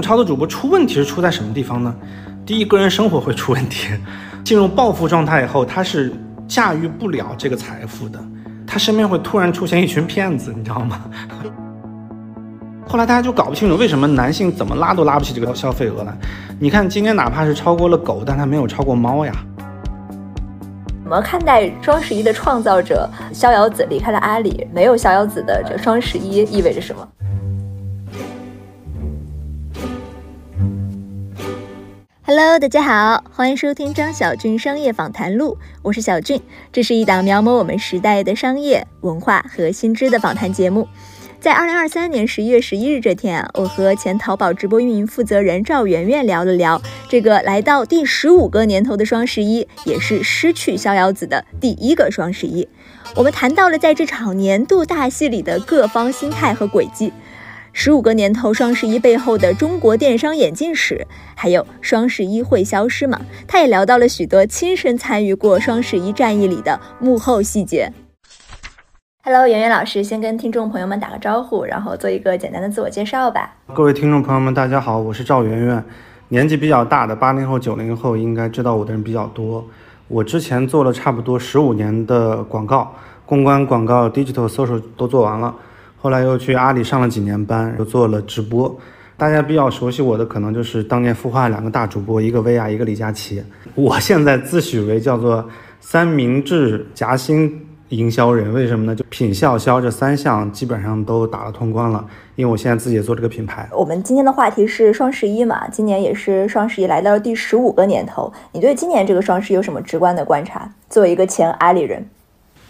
超的主播出问题是出在什么地方呢？第一，个人生活会出问题，进入暴富状态以后，他是驾驭不了这个财富的，他身边会突然出现一群骗子，你知道吗？后来大家就搞不清楚为什么男性怎么拉都拉不起这个消费额来。你看今天哪怕是超过了狗，但他没有超过猫呀。怎么看待双十一的创造者逍遥子离开了阿里？没有逍遥子的这双十一意味着什么？Hello，大家好，欢迎收听张小俊商业访谈录，我是小俊，这是一档描摹我们时代的商业文化和新知的访谈节目。在二零二三年十一月十一日这天啊，我和前淘宝直播运营负责人赵媛媛聊了聊这个来到第十五个年头的双十一，也是失去逍遥子的第一个双十一。我们谈到了在这场年度大戏里的各方心态和轨迹，十五个年头双十一背后的中国电商演进史，还有双十一会消失吗？他也聊到了许多亲身参与过双十一战役里的幕后细节。Hello，圆圆老师，先跟听众朋友们打个招呼，然后做一个简单的自我介绍吧。各位听众朋友们，大家好，我是赵圆圆，年纪比较大的八零后、九零后应该知道我的人比较多。我之前做了差不多十五年的广告、公关、广告、digital、social 都做完了，后来又去阿里上了几年班，又做了直播。大家比较熟悉我的，可能就是当年孵化两个大主播，一个薇娅，一个李佳琦。我现在自诩为叫做三明治夹心。营销人为什么呢？就品效销这三项基本上都打了通关了。因为我现在自己也做这个品牌。我们今天的话题是双十一嘛，今年也是双十一来到了第十五个年头。你对今年这个双十一有什么直观的观察？作为一个前阿里人，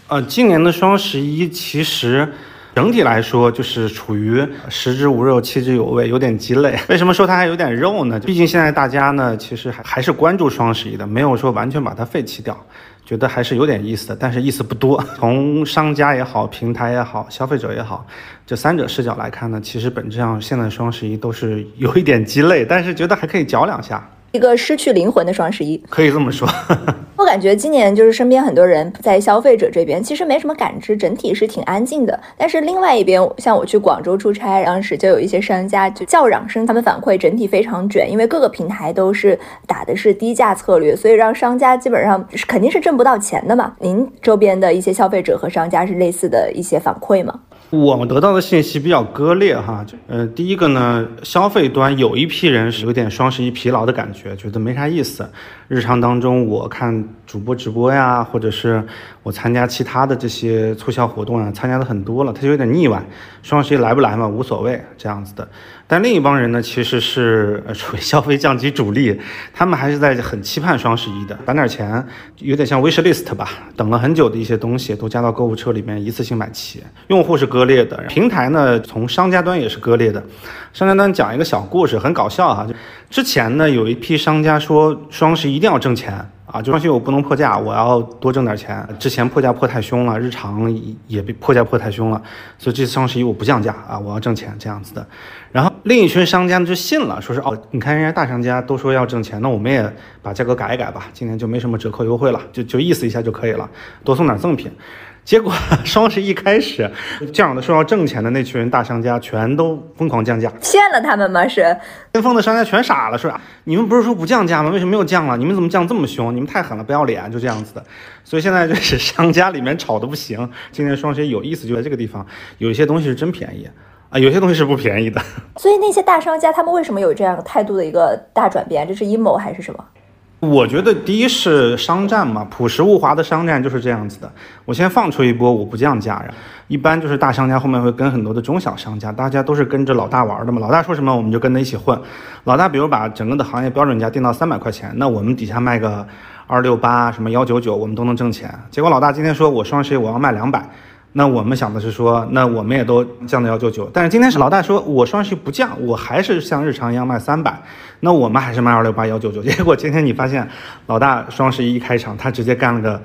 呃，今年的双十一其实整体来说就是处于食之无肉，弃之有味，有点鸡肋。为什么说它还有点肉呢？毕竟现在大家呢，其实还还是关注双十一的，没有说完全把它废弃掉。觉得还是有点意思的，但是意思不多。从商家也好，平台也好，消费者也好，这三者视角来看呢，其实本质上现在双十一都是有一点鸡肋，但是觉得还可以嚼两下。一个失去灵魂的双十一，可以这么说。我感觉今年就是身边很多人在消费者这边其实没什么感知，整体是挺安静的。但是另外一边，像我去广州出差，当时就有一些商家就叫嚷声，他们反馈整体非常卷，因为各个平台都是打的是低价策略，所以让商家基本上是肯定是挣不到钱的嘛。您周边的一些消费者和商家是类似的一些反馈吗？我们得到的信息比较割裂哈，呃，第一个呢，消费端有一批人是有点双十一疲劳的感觉，觉得没啥意思。日常当中，我看主播直播呀，或者是我参加其他的这些促销活动啊，参加的很多了，他就有点腻歪。双十一来不来嘛，无所谓这样子的。但另一帮人呢，其实是属于消费降级主力，他们还是在很期盼双十一的，攒点钱，有点像 wish list 吧，等了很久的一些东西都加到购物车里面，一次性买齐。用户是割裂的，平台呢，从商家端也是割裂的。商家端讲一个小故事，很搞笑哈，就之前呢，有一批商家说双十一一定要挣钱。啊，就双十一我不能破价，我要多挣点钱。之前破价破太凶了，日常也被破价破太凶了，所以这次双十一我不降价啊，我要挣钱这样子的。然后另一群商家就信了，说是哦，你看人家大商家都说要挣钱，那我们也把价格改一改吧，今年就没什么折扣优惠了，就就意思一下就可以了，多送点赠品。结果 双十一开始，这样的说要挣钱的那群人大商家全都疯狂降价，骗了他们吗？是跟风的商家全傻了，说你们不是说不降价吗？为什么又降了？你们怎么降这么凶？你们太狠了，不要脸，就这样子的。所以现在就是商家里面吵的不行。今年双十一有意思就在这个地方，有一些东西是真便宜啊，有些东西是不便宜的。所以那些大商家他们为什么有这样态度的一个大转变？这是阴谋还是什么？我觉得第一是商战嘛，朴实无华的商战就是这样子的。我先放出一波，我不降价呀。一般就是大商家后面会跟很多的中小商家，大家都是跟着老大玩的嘛。老大说什么，我们就跟着一起混。老大比如把整个的行业标准价定到三百块钱，那我们底下卖个二六八，什么幺九九，我们都能挣钱。结果老大今天说我双十一我要卖两百。那我们想的是说，那我们也都降到幺九九，但是今天是老大说我双十一不降，我还是像日常一样卖三百，那我们还是卖二六八幺九九。结果今天你发现，老大双十一一开场，他直接干了个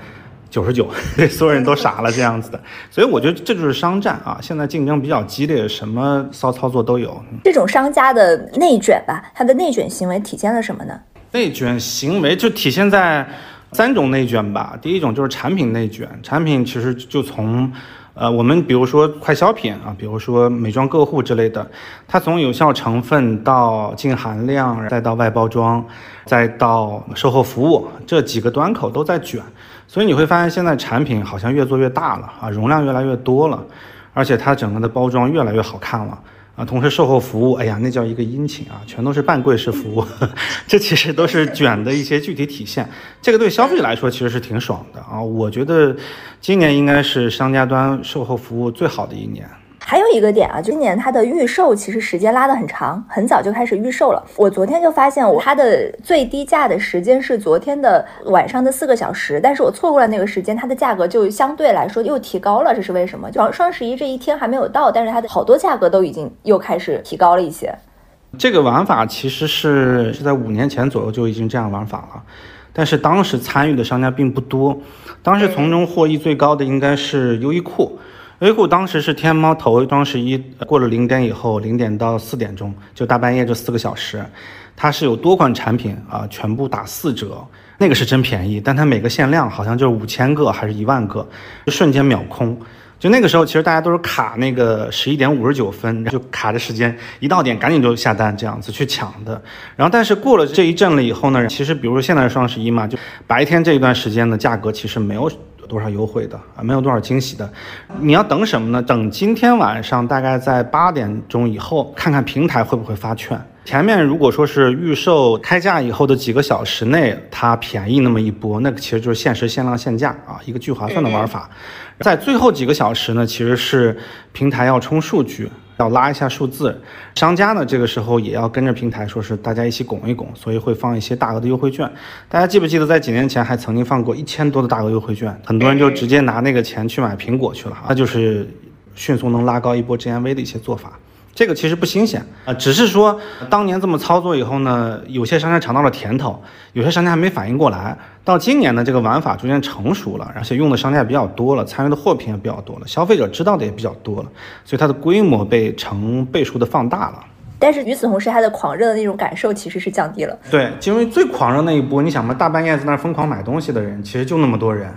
九十九，所有人都傻了这样子的。所以我觉得这就是商战啊，现在竞争比较激烈，什么骚操作都有。这种商家的内卷吧，它的内卷行为体现了什么呢？内卷行为就体现在三种内卷吧。第一种就是产品内卷，产品其实就从呃，我们比如说快消品啊，比如说美妆个护之类的，它从有效成分到净含量，再到外包装，再到售后服务，这几个端口都在卷，所以你会发现现在产品好像越做越大了啊，容量越来越多了，而且它整个的包装越来越好看了。啊，同时售后服务，哎呀，那叫一个殷勤啊，全都是半跪式服务，这其实都是卷的一些具体体现。这个对消费者来说其实是挺爽的啊，我觉得今年应该是商家端售后服务最好的一年。还有一个点啊，今年它的预售其实时间拉得很长，很早就开始预售了。我昨天就发现，我它的最低价的时间是昨天的晚上的四个小时，但是我错过了那个时间，它的价格就相对来说又提高了，这是为什么？就双十一这一天还没有到，但是它的好多价格都已经又开始提高了一些。这个玩法其实是是在五年前左右就已经这样玩法了，但是当时参与的商家并不多，当时从中获益最高的应该是优衣库。优衣库当时是天猫头双十一过了零点以后，零点到四点钟就大半夜这四个小时，它是有多款产品啊，全部打四折，那个是真便宜。但它每个限量好像就是五千个还是一万个，就瞬间秒空。就那个时候，其实大家都是卡那个十一点五十九分，就卡着时间一到点赶紧就下单这样子去抢的。然后但是过了这一阵了以后呢，其实比如说现在是双十一嘛，就白天这一段时间的价格其实没有。多少优惠的啊？没有多少惊喜的，你要等什么呢？等今天晚上大概在八点钟以后，看看平台会不会发券。前面如果说是预售开价以后的几个小时内，它便宜那么一波，那个其实就是限时限量限价啊，一个聚划算的玩法。在最后几个小时呢，其实是平台要冲数据。要拉一下数字，商家呢这个时候也要跟着平台，说是大家一起拱一拱，所以会放一些大额的优惠券。大家记不记得在几年前还曾经放过一千多的大额优惠券？很多人就直接拿那个钱去买苹果去了，那就是迅速能拉高一波 GMV 的一些做法。这个其实不新鲜啊，只是说当年这么操作以后呢，有些商家尝到了甜头，有些商家还没反应过来。到今年呢，这个玩法逐渐成熟了，而且用的商家也比较多了，参与的货品也比较多了，消费者知道的也比较多了，所以它的规模被成倍数的放大了。但是与此同时，它的狂热的那种感受其实是降低了。对，因为最狂热那一波，你想嘛，大半夜在那疯狂买东西的人，其实就那么多人，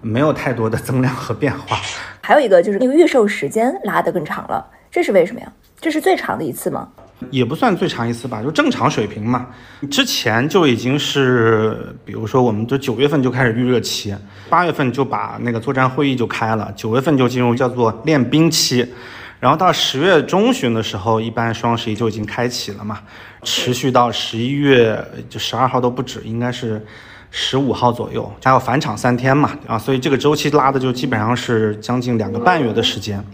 没有太多的增量和变化。还有一个就是那个预售时间拉得更长了，这是为什么呀？这是最长的一次吗？也不算最长一次吧，就正常水平嘛。之前就已经是，比如说，我们就九月份就开始预热期，八月份就把那个作战会议就开了，九月份就进入叫做练兵期，然后到十月中旬的时候，一般双十一就已经开启了嘛，持续到十一月就十二号都不止，应该是十五号左右，还有返场三天嘛，啊，所以这个周期拉的就基本上是将近两个半月的时间。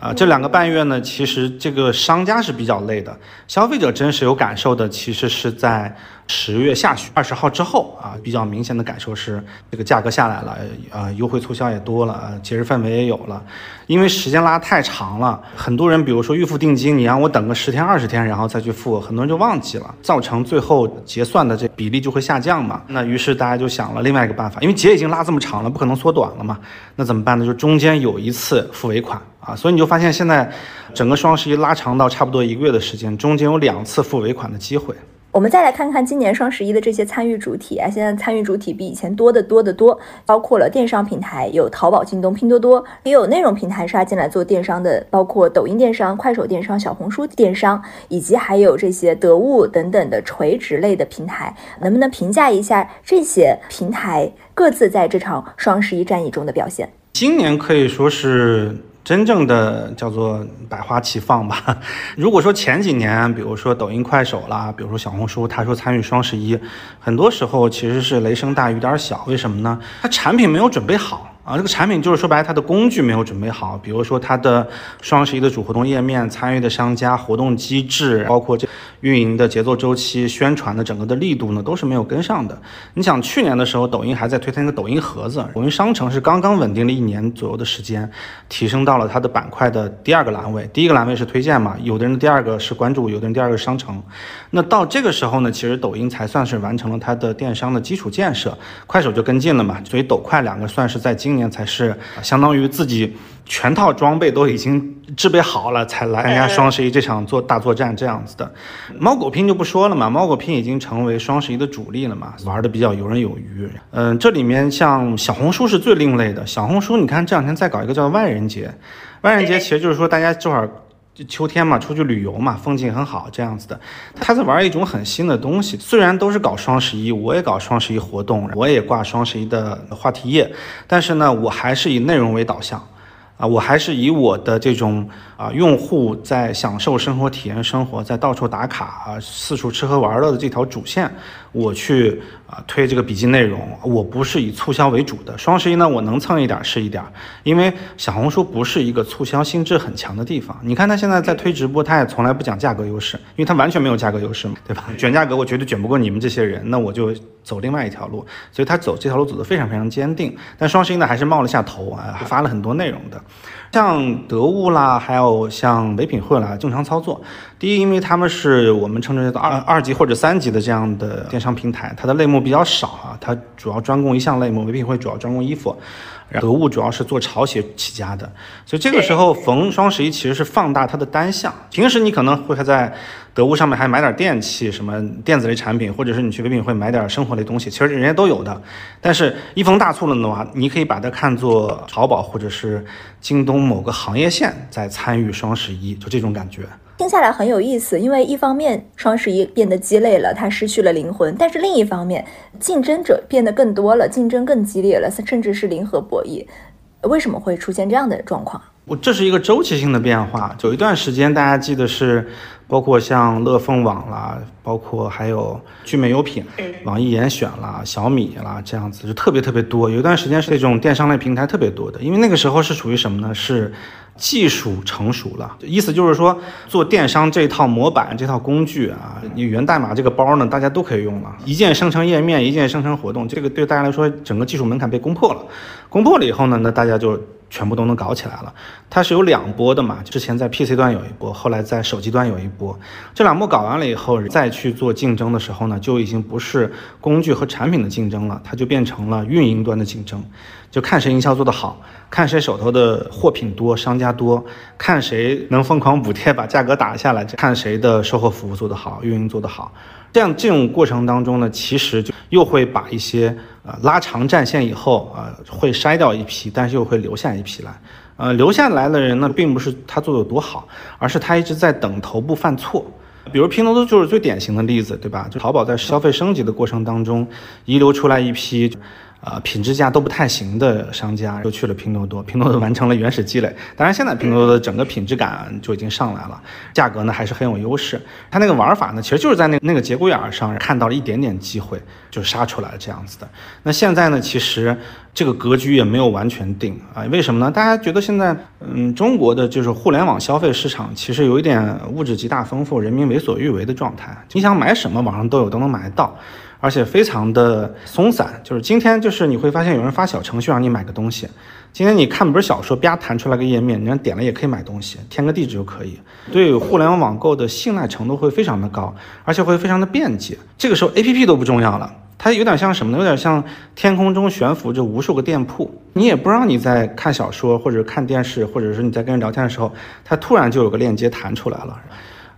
啊，这两个半月呢，其实这个商家是比较累的，消费者真实有感受的，其实是在。十月下旬二十号之后啊，比较明显的感受是这个价格下来了，啊，优惠促销也多了，呃，节日氛围也有了。因为时间拉太长了，很多人比如说预付定金，你让我等个十天二十天，然后再去付，很多人就忘记了，造成最后结算的这比例就会下降嘛。那于是大家就想了另外一个办法，因为节已经拉这么长了，不可能缩短了嘛。那怎么办呢？就中间有一次付尾款啊，所以你就发现现在整个双十一拉长到差不多一个月的时间，中间有两次付尾款的机会。我们再来看看今年双十一的这些参与主体啊，现在参与主体比以前多得多得多，包括了电商平台，有淘宝、京东、拼多多，也有内容平台杀进来做电商的，包括抖音电商、快手电商、小红书电商，以及还有这些得物等等的垂直类的平台，能不能评价一下这些平台各自在这场双十一战役中的表现？今年可以说是。真正的叫做百花齐放吧。如果说前几年，比如说抖音、快手啦，比如说小红书，他说参与双十一，很多时候其实是雷声大雨点小。为什么呢？他产品没有准备好。啊，这个产品就是说白了，它的工具没有准备好，比如说它的双十一的主活动页面、参与的商家、活动机制，包括这运营的节奏周期、宣传的整个的力度呢，都是没有跟上的。你想去年的时候，抖音还在推它那个抖音盒子，抖音商城是刚刚稳定了一年左右的时间，提升到了它的板块的第二个栏位，第一个栏位是推荐嘛，有的人的第二个是关注，有的人第二个是商城。那到这个时候呢，其实抖音才算是完成了它的电商的基础建设，快手就跟进了嘛，所以抖快两个算是在今年。年才是相当于自己全套装备都已经制备好了，才来参加双十一这场做大作战这样子的。猫狗拼就不说了嘛，猫狗拼已经成为双十一的主力了嘛，玩的比较游刃有余。嗯，这里面像小红书是最另类的，小红书你看这两天在搞一个叫万人节，万人节其实就是说大家这会儿。秋天嘛，出去旅游嘛，风景很好，这样子的。他在玩一种很新的东西，虽然都是搞双十一，我也搞双十一活动，我也挂双十一的话题页，但是呢，我还是以内容为导向。啊，我还是以我的这种啊，用户在享受生活、体验生活，在到处打卡啊，四处吃喝玩乐的这条主线，我去啊推这个笔记内容。我不是以促销为主的。双十一呢，我能蹭一点是一点，因为小红书不是一个促销心智很强的地方。你看他现在在推直播，他也从来不讲价格优势，因为他完全没有价格优势嘛，对吧？卷价格我绝对卷不过你们这些人，那我就走另外一条路。所以他走这条路走得非常非常坚定。但双十一呢，还是冒了下头啊，发了很多内容的。像得物啦，还有像唯品会啦，正常操作。第一，因为他们是我们称之为二二级或者三级的这样的电电商平台，它的类目比较少啊，它主要专攻一项类目。唯品会主要专攻衣服。得物主要是做潮鞋起家的，所以这个时候逢双十一其实是放大它的单项。平时你可能会还在得物上面还买点电器、什么电子类产品，或者是你去唯品会买点生活类东西，其实人家都有的。但是一逢大促了的话，你可以把它看作淘宝或者是京东某个行业线在参与双十一，就这种感觉。听下来很有意思，因为一方面双十一变得鸡肋了，它失去了灵魂；但是另一方面，竞争者变得更多了，竞争更激烈了，甚至是零和博弈。为什么会出现这样的状况？我这是一个周期性的变化。有一段时间，大家记得是，包括像乐蜂网啦，包括还有聚美优品、网易严选啦、小米啦这样子，就特别特别多。有一段时间是那种电商类平台特别多的，因为那个时候是属于什么呢？是。技术成熟了，意思就是说，做电商这套模板、这套工具啊，你源代码这个包呢，大家都可以用了。一键生成页面，一键生成活动，这个对大家来说，整个技术门槛被攻破了。攻破了以后呢，那大家就全部都能搞起来了。它是有两波的嘛，之前在 PC 端有一波，后来在手机端有一波。这两波搞完了以后，再去做竞争的时候呢，就已经不是工具和产品的竞争了，它就变成了运营端的竞争。就看谁营销做得好，看谁手头的货品多，商家多，看谁能疯狂补贴把价格打下来，看谁的售后服务做得好，运营做得好。这样这种过程当中呢，其实就又会把一些呃拉长战线以后啊，会筛掉一批，但是又会留下一批来。呃，留下来的人呢，并不是他做的有多好，而是他一直在等头部犯错。比如拼多多就是最典型的例子，对吧？就淘宝在消费升级的过程当中，遗留出来一批。啊，品质价都不太行的商家都去了拼多多，拼多多完成了原始积累。当然，现在拼多多整个品质感就已经上来了，价格呢还是很有优势。它那个玩法呢，其实就是在那那个节骨眼上看到了一点点机会，就杀出来了这样子的。那现在呢，其实这个格局也没有完全定啊。为什么呢？大家觉得现在，嗯，中国的就是互联网消费市场其实有一点物质极大丰富，人民为所欲为的状态。你想买什么，网上都有，都能买得到。而且非常的松散，就是今天就是你会发现有人发小程序让你买个东西，今天你看本小说，啪弹出来个页面，你点了也可以买东西，填个地址就可以。对互联网网购的信赖程度会非常的高，而且会非常的便捷。这个时候 A P P 都不重要了，它有点像什么呢？有点像天空中悬浮着无数个店铺，你也不知道你在看小说或者看电视，或者是你在跟人聊天的时候，它突然就有个链接弹出来了。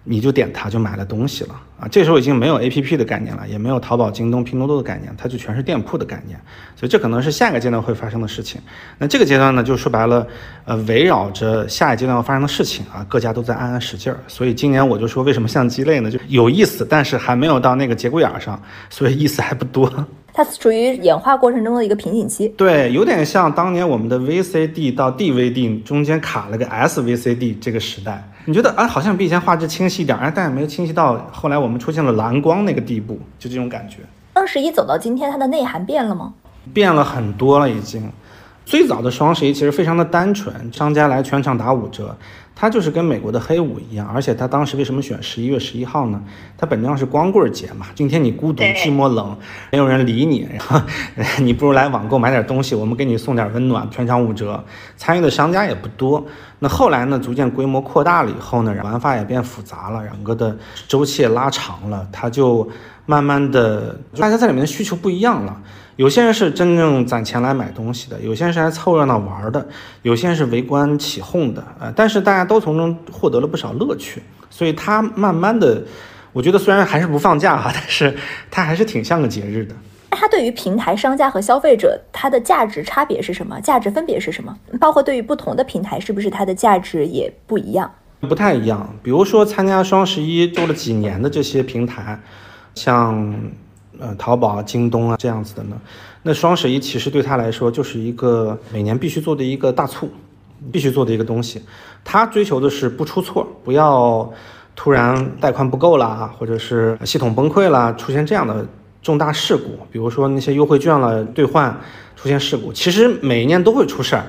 你就点它就买了东西了啊！这时候已经没有 A P P 的概念了，也没有淘宝、京东、拼多多的概念，它就全是店铺的概念。所以这可能是下一个阶段会发生的事情。那这个阶段呢，就说白了，呃，围绕着下一阶段要发生的事情啊，各家都在暗暗使劲儿。所以今年我就说，为什么像鸡肋呢？就有意思，但是还没有到那个节骨眼上，所以意思还不多。它属于演化过程中的一个瓶颈期，对，有点像当年我们的 VCD 到 DVD 中间卡了个 SVCD 这个时代。你觉得啊，好像比以前画质清晰一点，哎，但也没有清晰到后来我们出现了蓝光那个地步，就这种感觉。双十一走到今天，它的内涵变了吗？变了很多了，已经。最早的双十一其实非常的单纯，商家来全场打五折。它就是跟美国的黑五一样，而且它当时为什么选十一月十一号呢？它本质上是光棍节嘛。今天你孤独、寂寞、冷，没有人理你，然 后你不如来网购买点东西，我们给你送点温暖，全场五折。参与的商家也不多。那后来呢，逐渐规模扩大了以后呢，玩法也变复杂了，整个的周期也拉长了，它就慢慢的大家在里面的需求不一样了。有些人是真正攒钱来买东西的，有些人是来凑热闹玩的，有些人是围观起哄的，呃，但是大家都从中获得了不少乐趣，所以它慢慢的，我觉得虽然还是不放假哈，但是它还是挺像个节日的。那它对于平台商家和消费者，它的价值差别是什么？价值分别是什么？包括对于不同的平台，是不是它的价值也不一样？不太一样。比如说参加双十一做了几年的这些平台，像呃淘宝啊、京东啊这样子的呢，那双十一其实对他来说就是一个每年必须做的一个大促，必须做的一个东西。他追求的是不出错，不要突然带宽不够啦，或者是系统崩溃啦，出现这样的。重大事故，比如说那些优惠券了兑换出现事故，其实每一年都会出事儿。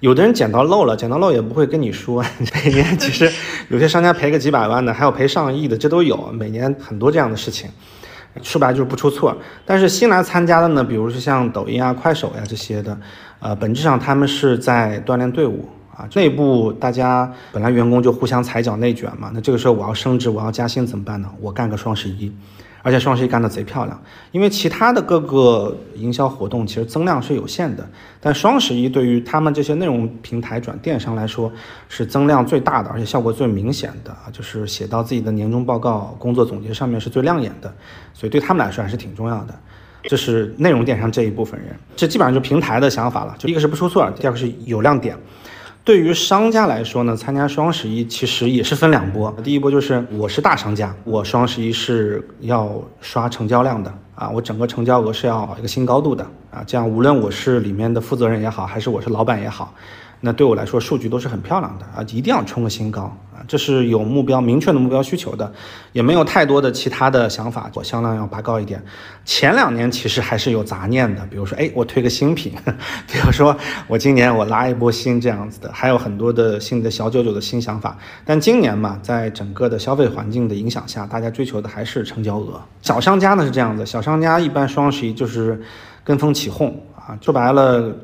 有的人捡到漏了，捡到漏也不会跟你说。每年其实有些商家赔个几百万的，还有赔上亿的，这都有。每年很多这样的事情，说白了就是不出错。但是新来参加的呢，比如说像抖音啊、快手呀这些的，呃，本质上他们是在锻炼队伍啊。内部大家本来员工就互相踩脚内卷嘛，那这个时候我要升职，我要加薪怎么办呢？我干个双十一。而且双十一干得贼漂亮，因为其他的各个营销活动其实增量是有限的，但双十一对于他们这些内容平台转电商来说是增量最大的，而且效果最明显的啊，就是写到自己的年终报告、工作总结上面是最亮眼的，所以对他们来说还是挺重要的。这是内容电商这一部分人，这基本上就平台的想法了，就一个是不出错，第二个是有亮点。对于商家来说呢，参加双十一其实也是分两波。第一波就是我是大商家，我双十一是要刷成交量的啊，我整个成交额是要一个新高度的啊，这样无论我是里面的负责人也好，还是我是老板也好。那对我来说，数据都是很漂亮的啊，一定要冲个新高啊，这是有目标、明确的目标需求的，也没有太多的其他的想法，我销量要拔高一点。前两年其实还是有杂念的，比如说，哎，我推个新品，比如说我今年我拉一波新这样子的，还有很多的新的小九九的新想法。但今年嘛，在整个的消费环境的影响下，大家追求的还是成交额。小商家呢是这样子，小商家一般双十一就是跟风起哄啊，说白了。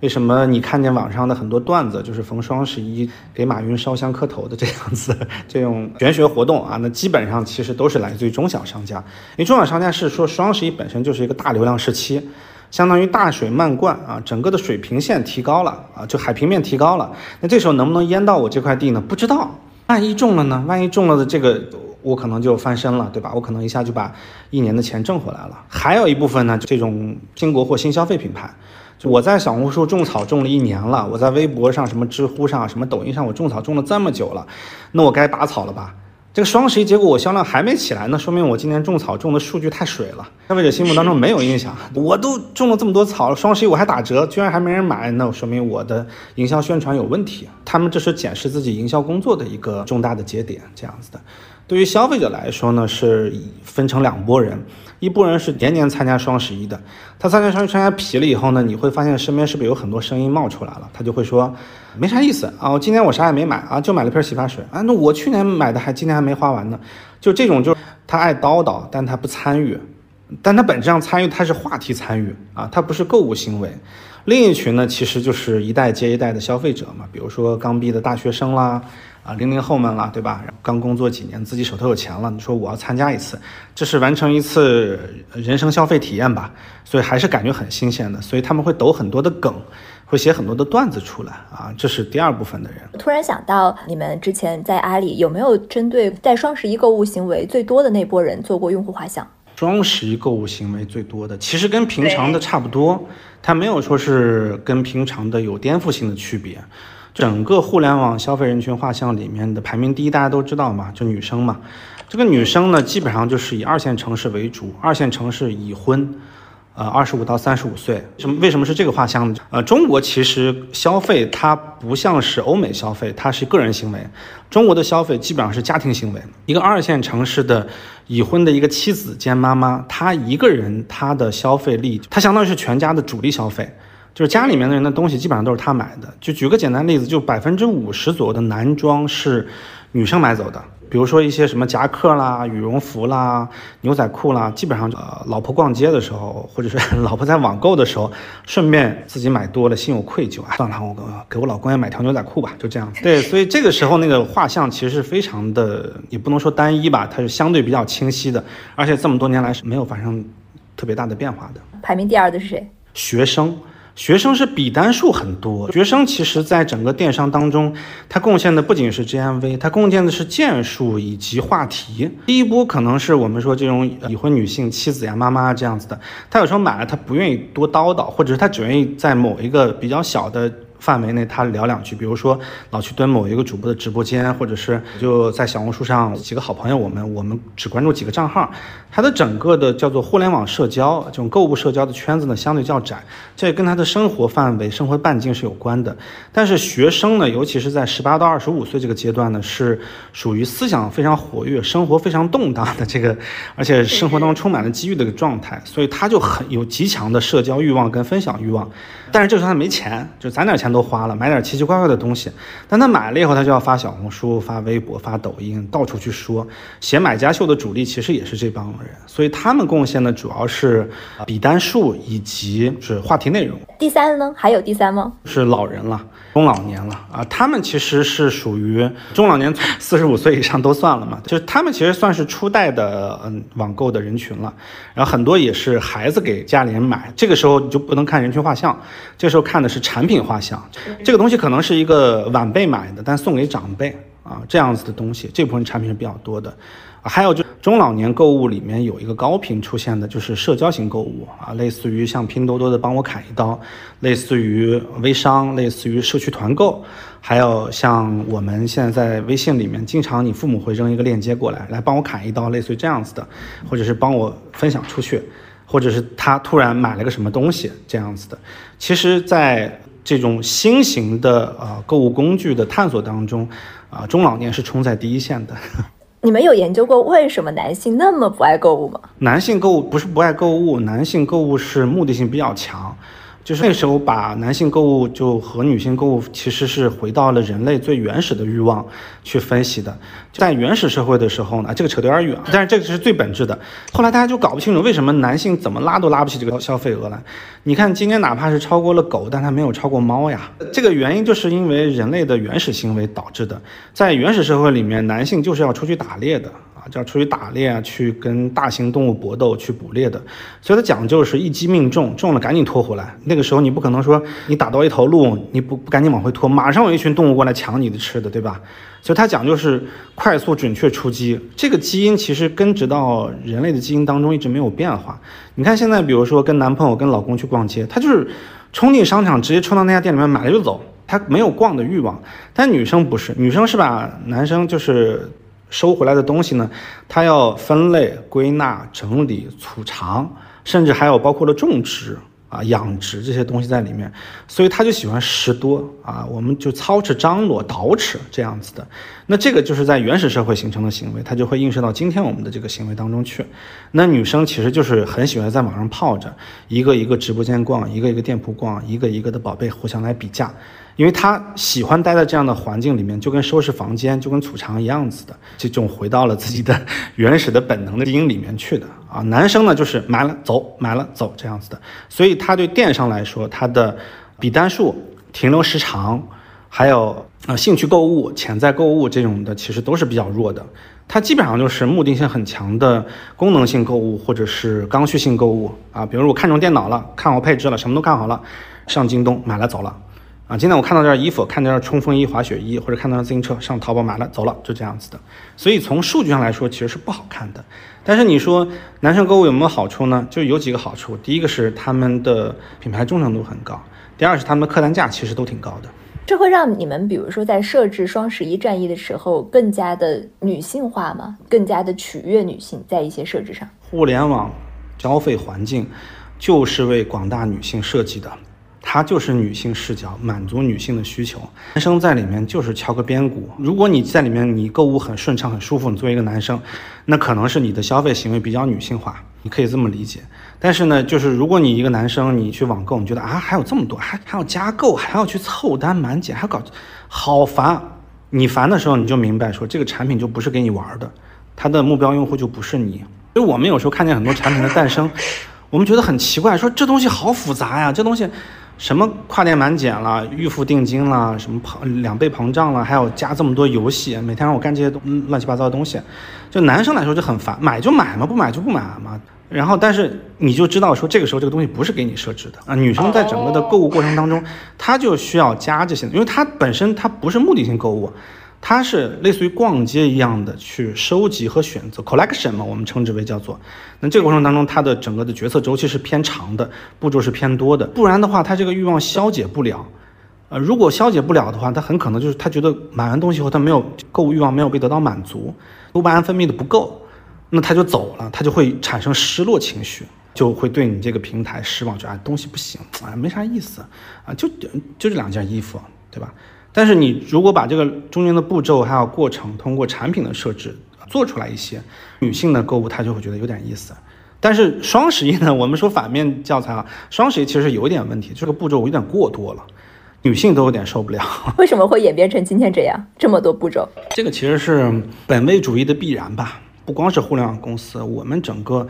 为什么你看见网上的很多段子，就是逢双十一给马云烧香磕头的这样子 这种玄学活动啊？那基本上其实都是来自于中小商家，因为中小商家是说双十一本身就是一个大流量时期，相当于大水漫灌啊，整个的水平线提高了啊，就海平面提高了。那这时候能不能淹到我这块地呢？不知道，万一中了呢？万一中了的这个我可能就翻身了，对吧？我可能一下就把一年的钱挣回来了。还有一部分呢，这种新国货新消费品牌。我在小红书种草种了一年了，我在微博上、什么知乎上、什么抖音上，我种草种了这么久了，那我该拔草了吧？这个双十一结果我销量还没起来，那说明我今年种草种的数据太水了，消费者心目当中没有印象。我都种了这么多草，双十一我还打折，居然还没人买，那说明我的营销宣传有问题。他们这是检视自己营销工作的一个重大的节点，这样子的。对于消费者来说呢，是分成两拨人。一部分人是年年参加双十一的，他参加双十一参加皮了以后呢，你会发现身边是不是有很多声音冒出来了？他就会说，没啥意思啊，我今年我啥也没买啊，就买了瓶洗发水啊，那我去年买的还今年还没花完呢，就这种就是他爱叨叨，但他不参与，但他本质上参与，他是话题参与啊，他不是购物行为。另一群呢，其实就是一代接一代的消费者嘛，比如说刚毕业的大学生啦。啊，零零后们了，对吧？刚工作几年，自己手头有钱了，你说我要参加一次，这是完成一次人生消费体验吧？所以还是感觉很新鲜的，所以他们会抖很多的梗，会写很多的段子出来啊。这是第二部分的人。突然想到，你们之前在阿里有没有针对在双十一购物行为最多的那波人做过用户画像？双十一购物行为最多的，其实跟平常的差不多，它没有说是跟平常的有颠覆性的区别。整个互联网消费人群画像里面的排名第一，大家都知道嘛，就女生嘛。这个女生呢，基本上就是以二线城市为主，二线城市已婚，呃，二十五到三十五岁。什么？为什么是这个画像呢？呃，中国其实消费它不像是欧美消费，它是个人行为。中国的消费基本上是家庭行为。一个二线城市的已婚的一个妻子兼妈妈，她一个人她的消费力，她相当于是全家的主力消费。就是家里面的人的东西基本上都是他买的。就举个简单例子，就百分之五十左右的男装是女生买走的。比如说一些什么夹克啦、羽绒服啦、牛仔裤啦，基本上呃，老婆逛街的时候，或者是 老婆在网购的时候，顺便自己买多了，心有愧疚啊，算了，我给我老公也买条牛仔裤吧，就这样子。对，所以这个时候那个画像其实是非常的，也不能说单一吧，它是相对比较清晰的，而且这么多年来是没有发生。特别大的变化的。排名第二的是谁？学生。学生是比单数很多，学生其实在整个电商当中，它贡献的不仅是 GMV，它贡献的是件数以及话题。第一波可能是我们说这种已婚女性、妻子呀、妈妈这样子的，她有时候买了她不愿意多叨叨，或者是她只愿意在某一个比较小的。范围内，他聊两句，比如说老去蹲某一个主播的直播间，或者是就在小红书上几个好朋友，我们我们只关注几个账号，他的整个的叫做互联网社交这种购物社交的圈子呢相对较窄，这跟他的生活范围、生活半径是有关的。但是学生呢，尤其是在十八到二十五岁这个阶段呢，是属于思想非常活跃、生活非常动荡的这个，而且生活当中充满了机遇的一个状态，所以他就很有极强的社交欲望跟分享欲望。但是这时候他没钱，就攒点钱都花了，买点奇奇怪怪的东西。但他买了以后，他就要发小红书、发微博、发抖音，到处去说。写买家秀的主力其实也是这帮人，所以他们贡献的主要是笔单数以及是话题内容。第三呢？还有第三吗？是老人了，中老年了啊。他们其实是属于中老年，四十五岁以上都算了嘛。就是他们其实算是初代的嗯网购的人群了。然后很多也是孩子给家里人买，这个时候你就不能看人群画像。这时候看的是产品画像，这个东西可能是一个晚辈买的，但送给长辈啊，这样子的东西，这部分产品是比较多的。还有就中老年购物里面有一个高频出现的，就是社交型购物啊，类似于像拼多多的帮我砍一刀，类似于微商，类似于社区团购，还有像我们现在在微信里面，经常你父母会扔一个链接过来，来帮我砍一刀，类似于这样子的，或者是帮我分享出去。或者是他突然买了个什么东西这样子的，其实，在这种新型的呃购物工具的探索当中，啊，中老年是冲在第一线的。你们有研究过为什么男性那么不爱购物吗？男性购物不是不爱购物，男性购物是目的性比较强。就是那时候，把男性购物就和女性购物其实是回到了人类最原始的欲望去分析的。在原始社会的时候呢，这个扯得有点远，但是这个是最本质的。后来大家就搞不清楚为什么男性怎么拉都拉不起这个消费额来。你看今天哪怕是超过了狗，但它没有超过猫呀。这个原因就是因为人类的原始行为导致的。在原始社会里面，男性就是要出去打猎的。啊，就要出去打猎啊，去跟大型动物搏斗，去捕猎的，所以它讲究是一击命中，中了赶紧拖回来。那个时候你不可能说你打到一头鹿，你不不赶紧往回拖，马上有一群动物过来抢你的吃的，对吧？所以它讲究是快速准确出击。这个基因其实根植到人类的基因当中一直没有变化。你看现在，比如说跟男朋友、跟老公去逛街，他就是冲进商场，直接冲到那家店里面买了就走，他没有逛的欲望。但女生不是，女生是把男生就是。收回来的东西呢，它要分类、归纳、整理、储藏，甚至还有包括了种植啊、养殖这些东西在里面，所以他就喜欢拾多啊，我们就操持张罗、捯饬这样子的。那这个就是在原始社会形成的行为，它就会映射到今天我们的这个行为当中去。那女生其实就是很喜欢在网上泡着，一个一个直播间逛，一个一个店铺逛，一个一个的宝贝互相来比价。因为他喜欢待在这样的环境里面，就跟收拾房间、就跟储藏一样子的，这种回到了自己的原始的本能的基因里面去的啊。男生呢，就是买了走，买了走这样子的，所以他对电商来说，他的笔单数、停留时长，还有呃兴趣购物、潜在购物这种的，其实都是比较弱的。它基本上就是目的性很强的功能性购物或者是刚需性购物啊。比如我看中电脑了，看好配置了，什么都看好了，上京东买了走了。啊，今天我看到这件衣服，看到这件冲锋衣、滑雪衣，或者看到自行车，上淘宝买了，走了，就这样子的。所以从数据上来说，其实是不好看的。但是你说男生购物有没有好处呢？就有几个好处。第一个是他们的品牌忠诚度很高，第二是他们的客单价其实都挺高的。这会让你们比如说在设置双十一战役的时候更加的女性化吗？更加的取悦女性在一些设置上？互联网消费环境就是为广大女性设计的。它就是女性视角，满足女性的需求。男生在里面就是敲个边鼓。如果你在里面你购物很顺畅、很舒服，你作为一个男生，那可能是你的消费行为比较女性化，你可以这么理解。但是呢，就是如果你一个男生你去网购，你觉得啊还有这么多，还还要加购，还要去凑单满减，还搞，好烦。你烦的时候，你就明白说这个产品就不是给你玩的，它的目标用户就不是你。所以我们有时候看见很多产品的诞生，我们觉得很奇怪，说这东西好复杂呀，这东西。什么跨店满减了、预付定金了、什么膨两倍膨胀了，还有加这么多游戏，每天让我干这些东乱七八糟的东西，就男生来说就很烦，买就买嘛，不买就不买嘛。然后，但是你就知道说，这个时候这个东西不是给你设置的啊。女生在整个的购物过程当中，她就需要加这些，因为她本身她不是目的性购物，它是类似于逛街一样的去收集和选择 collection 嘛，我们称之为叫做。那这个过程当中，它的整个的决策周期是偏长的，步骤是偏多的，不然的话，它这个欲望消解不了。呃，如果消解不了的话，他很可能就是他觉得买完东西后，他没有购物欲望没有被得到满足，多巴胺分泌的不够。那他就走了，他就会产生失落情绪，就会对你这个平台失望，觉得东西不行，啊，没啥意思，啊，就就这两件衣服，对吧？但是你如果把这个中间的步骤还有过程，通过产品的设置做出来一些，女性的购物她就会觉得有点意思。但是双十一呢，我们说反面教材啊，双十一其实有一点问题，这个步骤有点过多了，女性都有点受不了。为什么会演变成今天这样，这么多步骤？这个其实是本位主义的必然吧。不光是互联网公司，我们整个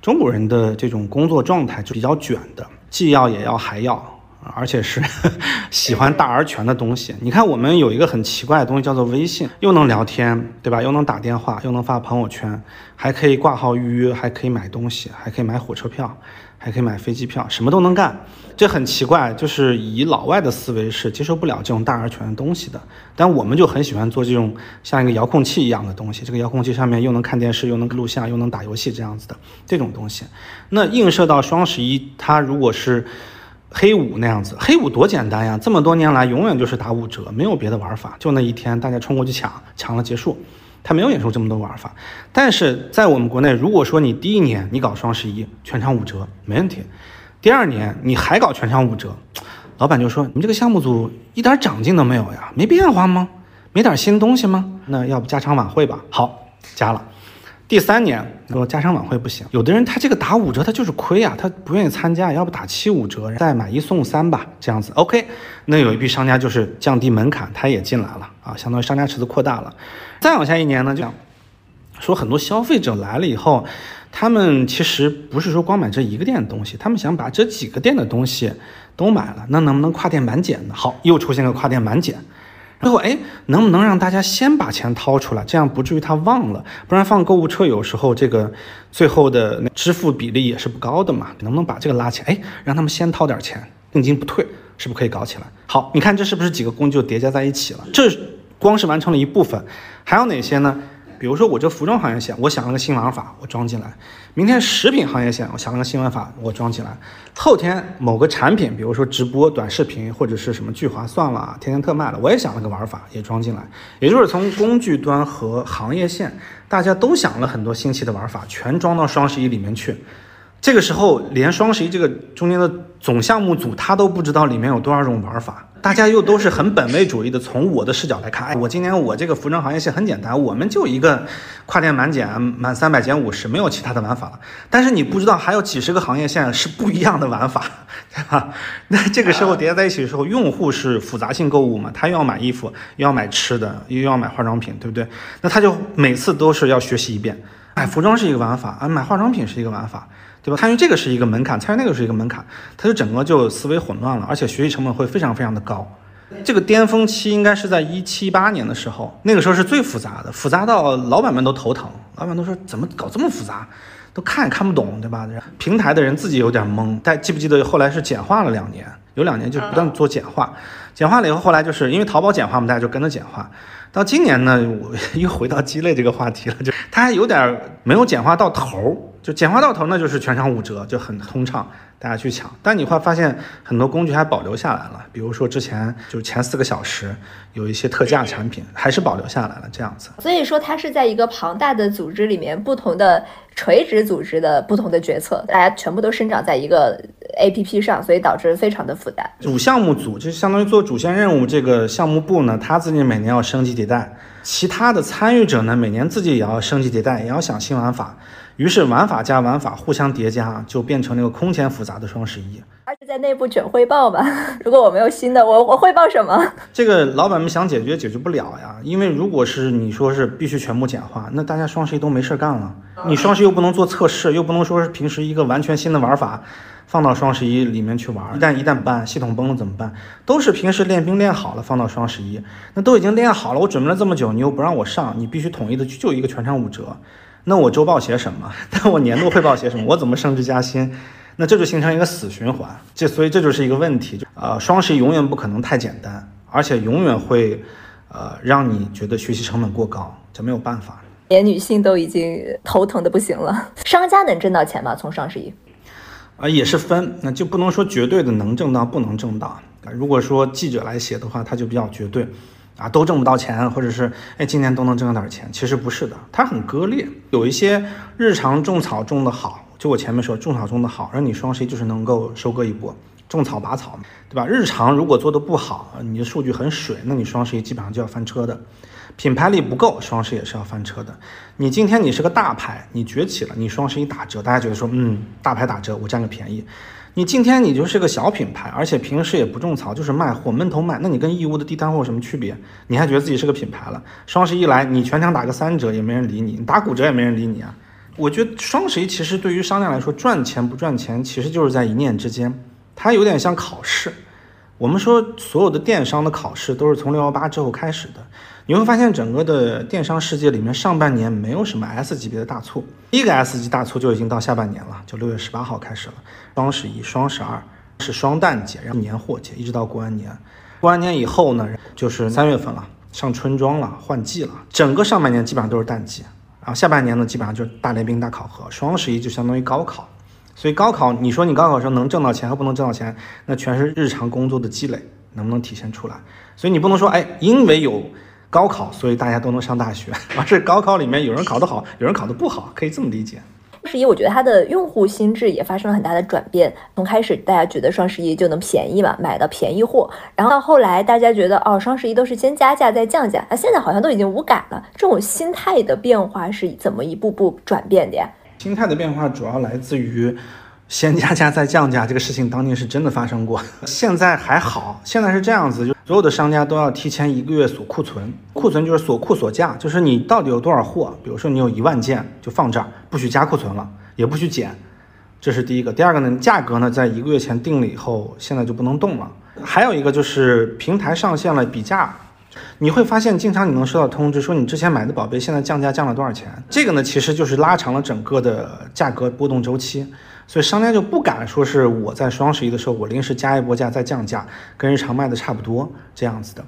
中国人的这种工作状态就比较卷的，既要也要还要，而且是 喜欢大而全的东西。你看，我们有一个很奇怪的东西叫做微信，又能聊天，对吧？又能打电话，又能发朋友圈，还可以挂号预约，还可以买东西，还可以买火车票。还可以买飞机票，什么都能干，这很奇怪。就是以老外的思维是接受不了这种大而全的东西的，但我们就很喜欢做这种像一个遥控器一样的东西。这个遥控器上面又能看电视，又能录像，又能打游戏这样子的这种东西。那映射到双十一，它如果是黑五那样子，黑五多简单呀！这么多年来，永远就是打五折，没有别的玩法，就那一天大家冲过去抢，抢了结束。它没有演出这么多玩法，但是在我们国内，如果说你第一年你搞双十一全场五折没问题，第二年你还搞全场五折，老板就说你们这个项目组一点长进都没有呀，没变化吗？没点新东西吗？那要不加场晚会吧？好，加了。第三年说加场晚会不行，有的人他这个打五折他就是亏啊，他不愿意参加，要不打七五折再买一送三吧，这样子 OK。那有一批商家就是降低门槛，他也进来了啊，相当于商家池子扩大了。再往下一年呢，就说很多消费者来了以后，他们其实不是说光买这一个店的东西，他们想把这几个店的东西都买了，那能不能跨店满减呢？好，又出现个跨店满减。最后，哎，能不能让大家先把钱掏出来，这样不至于他忘了？不然放购物车有时候这个最后的支付比例也是不高的嘛。能不能把这个拉起来？哎，让他们先掏点钱，定金不退，是不是可以搞起来？好，你看这是不是几个工具叠加在一起了？这光是完成了一部分，还有哪些呢？比如说我这服装行业线，我想了个新玩法，我装进来；明天食品行业线，我想了个新玩法，我装进来；后天某个产品，比如说直播、短视频或者是什么聚划算了、天天特卖了，我也想了个玩法，也装进来。也就是从工具端和行业线，大家都想了很多新奇的玩法，全装到双十一里面去。这个时候，连双十一这个中间的总项目组，他都不知道里面有多少种玩法。大家又都是很本位主义的，从我的视角来看，哎，我今年我这个服装行业线很简单，我们就一个跨店满减，满三百减五十，没有其他的玩法了。但是你不知道还有几十个行业线是不一样的玩法，对吧？那这个时候叠在一起的时候，用户是复杂性购物嘛，他又要买衣服，又要买吃的，又要买化妆品，对不对？那他就每次都是要学习一遍，买服装是一个玩法啊，买化妆品是一个玩法。对吧？参与这个是一个门槛，参与那个是一个门槛，它就整个就思维混乱了，而且学习成本会非常非常的高。这个巅峰期应该是在一七八年的时候，那个时候是最复杂的，复杂到老板们都头疼，老板都说怎么搞这么复杂，都看也看不懂，对吧？平台的人自己有点懵。大家记不记得后来是简化了两年，有两年就不断做简化，简化了以后，后来就是因为淘宝简化嘛，大家就跟着简化。到今年呢，我 又回到鸡肋这个话题了，就它还有点没有简化到头。就简化到头，呢就是全场五折，就很通畅，大家去抢。但你会发现很多工具还保留下来了，比如说之前就是前四个小时有一些特价产品还是保留下来了，这样子。所以说它是在一个庞大的组织里面，不同的垂直组织的不同的决策，大家全部都生长在一个 APP 上，所以导致非常的复杂。主项目组就相当于做主线任务，这个项目部呢，他自己每年要升级迭代，其他的参与者呢，每年自己也要升级迭代，也要想新玩法。于是玩法加玩法互相叠加，就变成了一个空前复杂的双十一。而且在内部卷汇报吧，如果我没有新的，我我汇报什么？这个老板们想解决解决不了呀，因为如果是你说是必须全部简化，那大家双十一都没事干了。你双十一又不能做测试，又不能说是平时一个完全新的玩法。放到双十一里面去玩，一旦一旦崩，系统崩了怎么办？都是平时练兵练好了，放到双十一，那都已经练好了，我准备了这么久，你又不让我上，你必须统一的就一个全场五折，那我周报写什么？那我年度汇报写什么？我怎么升职加薪？那这就形成一个死循环，这所以这就是一个问题，就呃双十一永远不可能太简单，而且永远会，呃让你觉得学习成本过高，这没有办法。连女性都已经头疼的不行了，商家能挣到钱吗？从双十一？啊，也是分，那就不能说绝对的能挣到，不能挣到。如果说记者来写的话，他就比较绝对，啊，都挣不到钱，或者是哎，今年都能挣到点钱，其实不是的，它很割裂。有一些日常种草种的好，就我前面说种草种的好，让你双十一就是能够收割一波，种草拔草，对吧？日常如果做的不好，你的数据很水，那你双十一基本上就要翻车的。品牌力不够，双十一也是要翻车的。你今天你是个大牌，你崛起了，你双十一打折，大家觉得说，嗯，大牌打折，我占个便宜。你今天你就是个小品牌，而且平时也不种草，就是卖货闷头卖，那你跟义乌的地摊货有什么区别？你还觉得自己是个品牌了？双十一来，你全场打个三折也没人理你，你打骨折也没人理你啊。我觉得双十一其实对于商家来说，赚钱不赚钱，其实就是在一念之间，它有点像考试。我们说所有的电商的考试都是从六幺八之后开始的。你会发现，整个的电商世界里面，上半年没有什么 S 级别的大促，第一个 S 级大促就已经到下半年了，就六月十八号开始了。双十一、双十二是双旦节，然后年货节，一直到过完年。过完年以后呢，就是三月份了，上春装了，换季了。整个上半年基本上都是淡季，然后下半年呢，基本上就是大联兵、大考核。双十一就相当于高考，所以高考，你说你高考时候能挣到钱和不能挣到钱，那全是日常工作的积累能不能体现出来。所以你不能说，哎，因为有。高考，所以大家都能上大学，而是高考里面有人考得好，有人考得不好，可以这么理解。双十一，我觉得它的用户心智也发生了很大的转变。从开始大家觉得双十一就能便宜嘛，买到便宜货，然后到后来大家觉得哦，双十一都是先加价再降价，那现在好像都已经无感了。这种心态的变化是怎么一步步转变的呀？心态的变化主要来自于。先加价再降价，这个事情当年是真的发生过。现在还好，现在是这样子，就所有的商家都要提前一个月锁库存，库存就是锁库锁价，就是你到底有多少货，比如说你有一万件就放这儿，不许加库存了，也不许减，这是第一个。第二个呢，价格呢在一个月前定了以后，现在就不能动了。还有一个就是平台上线了比价。你会发现，经常你能收到通知说你之前买的宝贝现在降价降了多少钱？这个呢，其实就是拉长了整个的价格波动周期，所以商家就不敢说是我在双十一的时候我临时加一波价再降价，跟日常卖的差不多这样子的。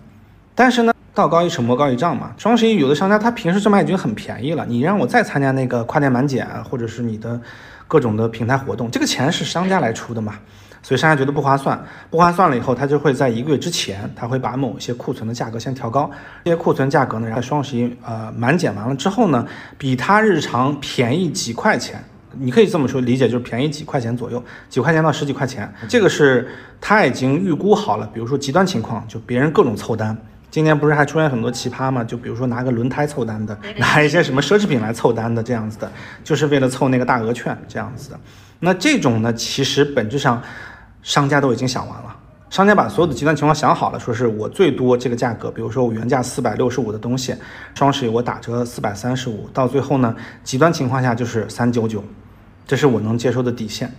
但是呢，道高一尺魔高一丈嘛，双十一有的商家他平时就卖已经很便宜了，你让我再参加那个跨店满减或者是你的各种的平台活动，这个钱是商家来出的嘛？所以商家觉得不划算，不划算了以后，他就会在一个月之前，他会把某些库存的价格先调高。这些库存价格呢，然后双十一呃满减完了之后呢，比他日常便宜几块钱。你可以这么说理解，就是便宜几块钱左右，几块钱到十几块钱。这个是他已经预估好了。比如说极端情况，就别人各种凑单。今年不是还出现很多奇葩吗？就比如说拿个轮胎凑单的，拿一些什么奢侈品来凑单的这样子的，就是为了凑那个大额券这样子的。那这种呢，其实本质上。商家都已经想完了，商家把所有的极端情况想好了，说是我最多这个价格，比如说我原价四百六十五的东西，双十一我打折四百三十五，到最后呢，极端情况下就是三九九，这是我能接受的底线。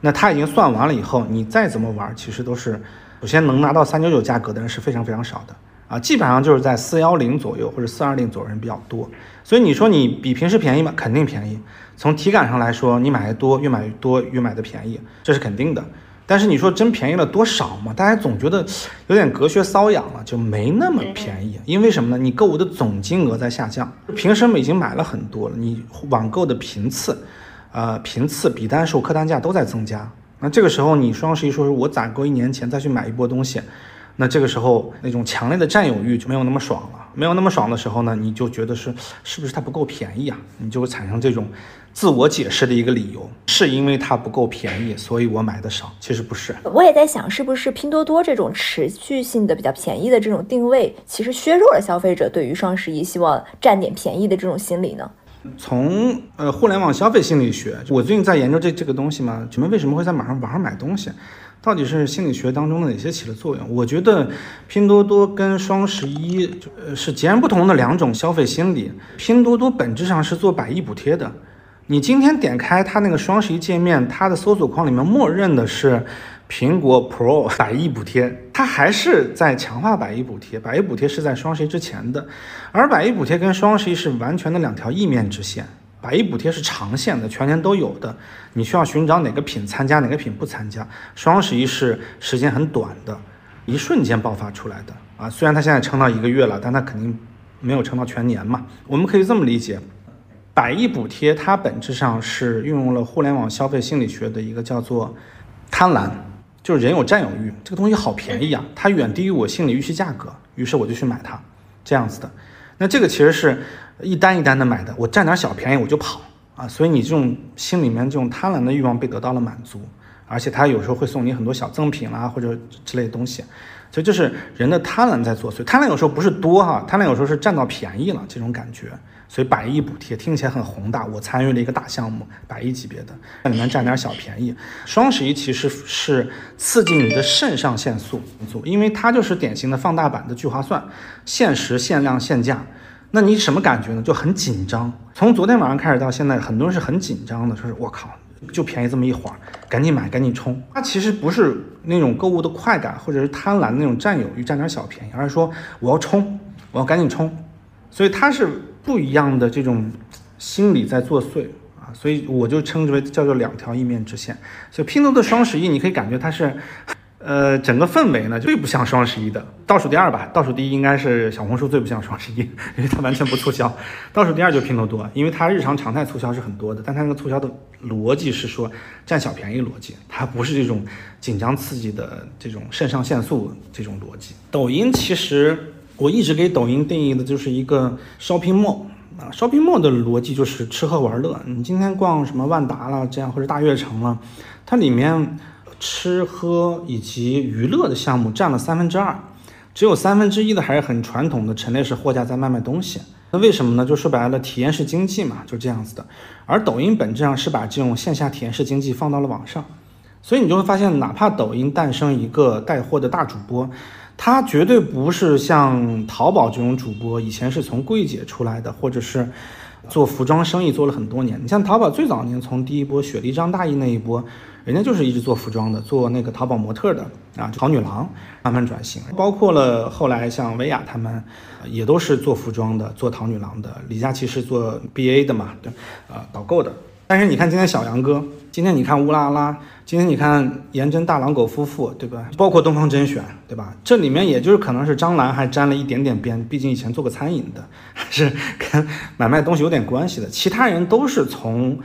那他已经算完了以后，你再怎么玩，其实都是，首先能拿到三九九价格的人是非常非常少的啊，基本上就是在四幺零左右或者四二零左右人比较多。所以你说你比平时便宜吗？肯定便宜。从体感上来说，你买的多，越买越多，越买的便宜，这是肯定的。但是你说真便宜了多少嘛？大家总觉得有点隔靴搔痒了，就没那么便宜。因为什么呢？你购物的总金额在下降，平时已经买了很多了，你网购的频次，呃，频次、笔单数、客单价都在增加。那这个时候你双十一说是我攒够一年钱再去买一波东西，那这个时候那种强烈的占有欲就没有那么爽了。没有那么爽的时候呢，你就觉得是是不是它不够便宜啊？你就会产生这种。自我解释的一个理由，是因为它不够便宜，所以我买的少。其实不是，我也在想，是不是拼多多这种持续性的比较便宜的这种定位，其实削弱了消费者对于双十一希望占点便宜的这种心理呢？从呃互联网消费心理学，我最近在研究这这个东西嘛，你们为什么会在网上网上买东西？到底是心理学当中的哪些起了作用？我觉得拼多多跟双十一呃是截然不同的两种消费心理。拼多多本质上是做百亿补贴的。你今天点开它那个双十一界面，它的搜索框里面默认的是苹果 Pro 百亿补贴，它还是在强化百亿补贴。百亿补贴是在双十一之前的，而百亿补贴跟双十一是完全的两条异面之线。百亿补贴是长线的，全年都有的，你需要寻找哪个品参加，哪个品不参加。双十一是时间很短的，一瞬间爆发出来的啊！虽然它现在撑到一个月了，但它肯定没有撑到全年嘛。我们可以这么理解。百亿补贴，它本质上是运用了互联网消费心理学的一个叫做贪婪，就是人有占有欲，这个东西好便宜啊，它远低于我心理预期价格，于是我就去买它，这样子的。那这个其实是一单一单的买的，我占点小便宜我就跑啊，所以你这种心里面这种贪婪的欲望被得到了满足，而且他有时候会送你很多小赠品啦或者之类的东西，所以就是人的贪婪在作祟。贪婪有时候不是多哈，贪婪有时候是占到便宜了这种感觉。所以百亿补贴听起来很宏大，我参与了一个大项目，百亿级别的，在里面占点小便宜。双十一其实是刺激你的肾上腺素，因为它就是典型的放大版的聚划算，限时、限量、限价。那你什么感觉呢？就很紧张。从昨天晚上开始到现在，很多人是很紧张的，说是我靠，就便宜这么一会儿，赶紧买，赶紧冲。它其实不是那种购物的快感，或者是贪婪的那种占有欲，占点小便宜，而是说我要冲，我要赶紧冲。所以它是。不一样的这种心理在作祟啊，所以我就称之为叫做两条一面之线。所以拼多多双十一，你可以感觉它是，呃，整个氛围呢最不像双十一的，倒数第二吧。倒数第一应该是小红书最不像双十一，因为它完全不促销。倒数第二就是拼多多，因为它日常常态促销是很多的，但它那个促销的逻辑是说占小便宜逻辑，它不是这种紧张刺激的这种肾上腺素这种逻辑。抖音其实。我一直给抖音定义的就是一个 shopping mall 啊，shopping mall 的逻辑就是吃喝玩乐。你今天逛什么万达了，这样或者大悦城了，它里面吃喝以及娱乐的项目占了三分之二，只有三分之一的还是很传统的陈列式货架在卖卖东西。那为什么呢？就说白了，体验式经济嘛，就这样子的。而抖音本质上是把这种线下体验式经济放到了网上，所以你就会发现，哪怕抖音诞生一个带货的大主播。他绝对不是像淘宝这种主播，以前是从柜姐出来的，或者是做服装生意做了很多年。你像淘宝最早年从第一波雪梨张大奕那一波，人家就是一直做服装的，做那个淘宝模特的啊，淘女郎慢慢转型，包括了后来像薇娅他们，也都是做服装的，做淘女郎的。李佳琦是做 BA 的嘛，对，呃，导购的。但是你看今天小杨哥，今天你看乌拉拉。今天你看颜真大狼狗夫妇，对吧？包括东方甄选，对吧？这里面也就是可能是张兰还沾了一点点边，毕竟以前做过餐饮的，还 是跟买卖东西有点关系的。其他人都是从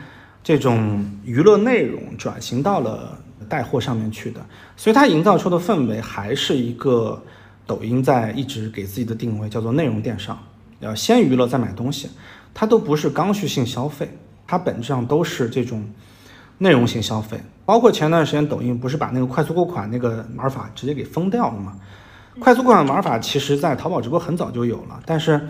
这种娱乐内容转型到了带货上面去的，所以它营造出的氛围还是一个抖音在一直给自己的定位，叫做内容电商，要先娱乐再买东西，它都不是刚需性消费，它本质上都是这种。内容型消费，包括前段时间抖音不是把那个快速购款那个玩法直接给封掉了吗？快速购款玩法其实在淘宝直播很早就有了，但是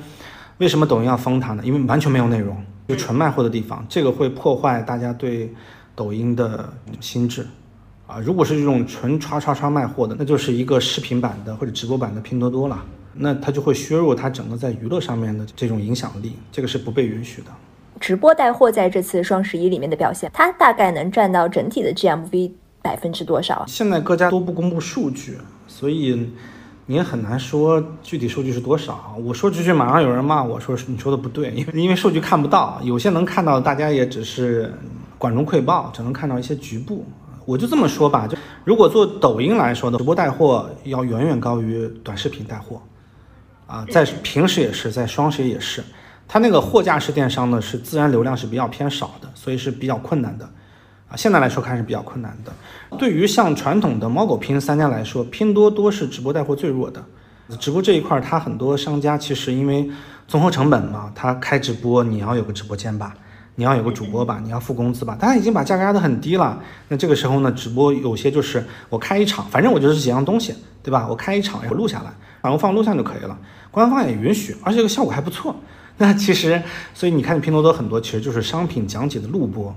为什么抖音要封它呢？因为完全没有内容，就纯卖货的地方，这个会破坏大家对抖音的心智啊。如果是这种纯刷刷刷卖货的，那就是一个视频版的或者直播版的拼多多了，那它就会削弱它整个在娱乐上面的这种影响力，这个是不被允许的。直播带货在这次双十一里面的表现，它大概能占到整体的 GMV 百分之多少？现在各家都不公布数据，所以你也很难说具体数据是多少。我说出去，马上有人骂我说你说的不对，因为因为数据看不到，有些能看到，大家也只是管中窥豹，只能看到一些局部。我就这么说吧，就如果做抖音来说的直播带货，要远远高于短视频带货，啊，在平时也是，在双十一也是。它那个货架式电商呢，是自然流量是比较偏少的，所以是比较困难的，啊，现在来说看是比较困难的。对于像传统的猫狗拼三家来说，拼多多是直播带货最弱的。直播这一块，它很多商家其实因为综合成本嘛，它开直播你要有个直播间吧，你要有个主播吧，你要付工资吧，大家已经把价格压得很低了。那这个时候呢，直播有些就是我开一场，反正我就是几样东西，对吧？我开一场，我录下来，然后放录像就可以了，官方也允许，而且这个效果还不错。那其实，所以你看拼多多很多其实就是商品讲解的录播，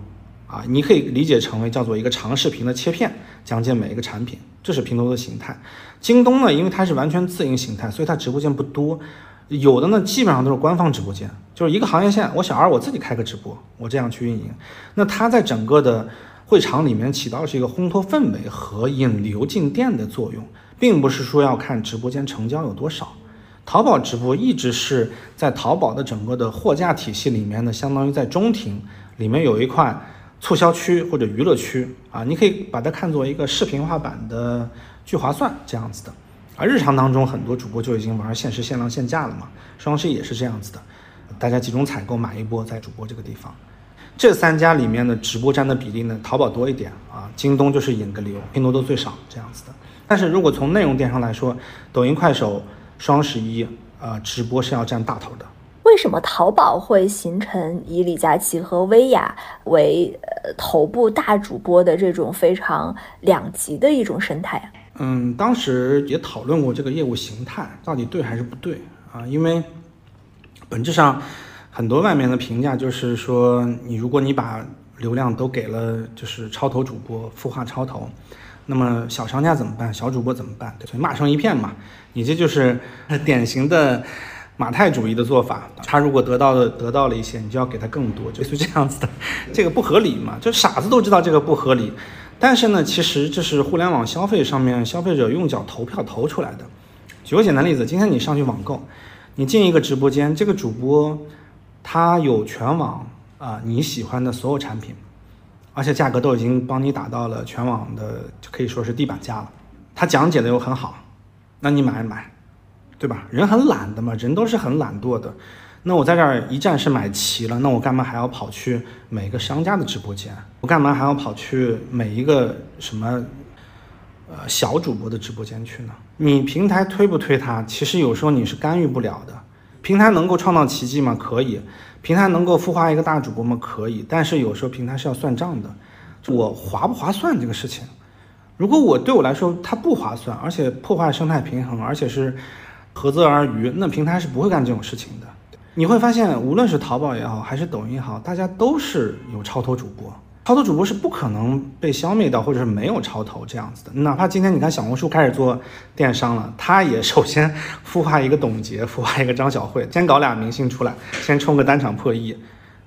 啊，你可以理解成为叫做一个长视频的切片，讲解每一个产品，这是拼多多的形态。京东呢，因为它是完全自营形态，所以它直播间不多，有的呢基本上都是官方直播间，就是一个行业线，我小二我自己开个直播，我这样去运营，那它在整个的会场里面起到是一个烘托氛围和引流进店的作用，并不是说要看直播间成交有多少。淘宝直播一直是在淘宝的整个的货架体系里面呢，相当于在中庭里面有一块促销区或者娱乐区啊，你可以把它看作一个视频化版的聚划算这样子的。而日常当中很多主播就已经玩限时限量限价了嘛，双十一也是这样子的，大家集中采购买一波在主播这个地方。这三家里面的直播占的比例呢，淘宝多一点啊，京东就是引个流，拼多多最少这样子的。但是如果从内容电商来说，抖音、快手。双十一啊，直播是要占大头的。为什么淘宝会形成以李佳琦和薇娅为呃头部大主播的这种非常两极的一种生态啊？嗯，当时也讨论过这个业务形态到底对还是不对啊？因为本质上很多外面的评价就是说，你如果你把流量都给了就是超头主播孵化超头。那么小商家怎么办？小主播怎么办？对，所以骂声一片嘛。你这就是 典型的马太主义的做法。他如果得到的得到了一些，你就要给他更多，就是这样子的。这个不合理嘛？就傻子都知道这个不合理。但是呢，其实这是互联网消费上面消费者用脚投票投出来的。举个简单例子，今天你上去网购，你进一个直播间，这个主播他有全网啊你喜欢的所有产品。而且价格都已经帮你打到了全网的，就可以说是地板价了。他讲解的又很好，那你买买，对吧？人很懒的嘛，人都是很懒惰的。那我在这儿一站式买齐了，那我干嘛还要跑去每个商家的直播间？我干嘛还要跑去每一个什么呃小主播的直播间去呢？你平台推不推它，其实有时候你是干预不了的。平台能够创造奇迹吗？可以。平台能够孵化一个大主播吗？可以，但是有时候平台是要算账的，我划不划算这个事情。如果我对我来说它不划算，而且破坏生态平衡，而且是合则而渔，那平台是不会干这种事情的。你会发现，无论是淘宝也好，还是抖音也好，大家都是有超脱主播。超头主播是不可能被消灭掉，或者是没有超头这样子的。哪怕今天你看小红书开始做电商了，他也首先孵化一个董洁，孵化一个张小慧，先搞俩明星出来，先冲个单场破亿。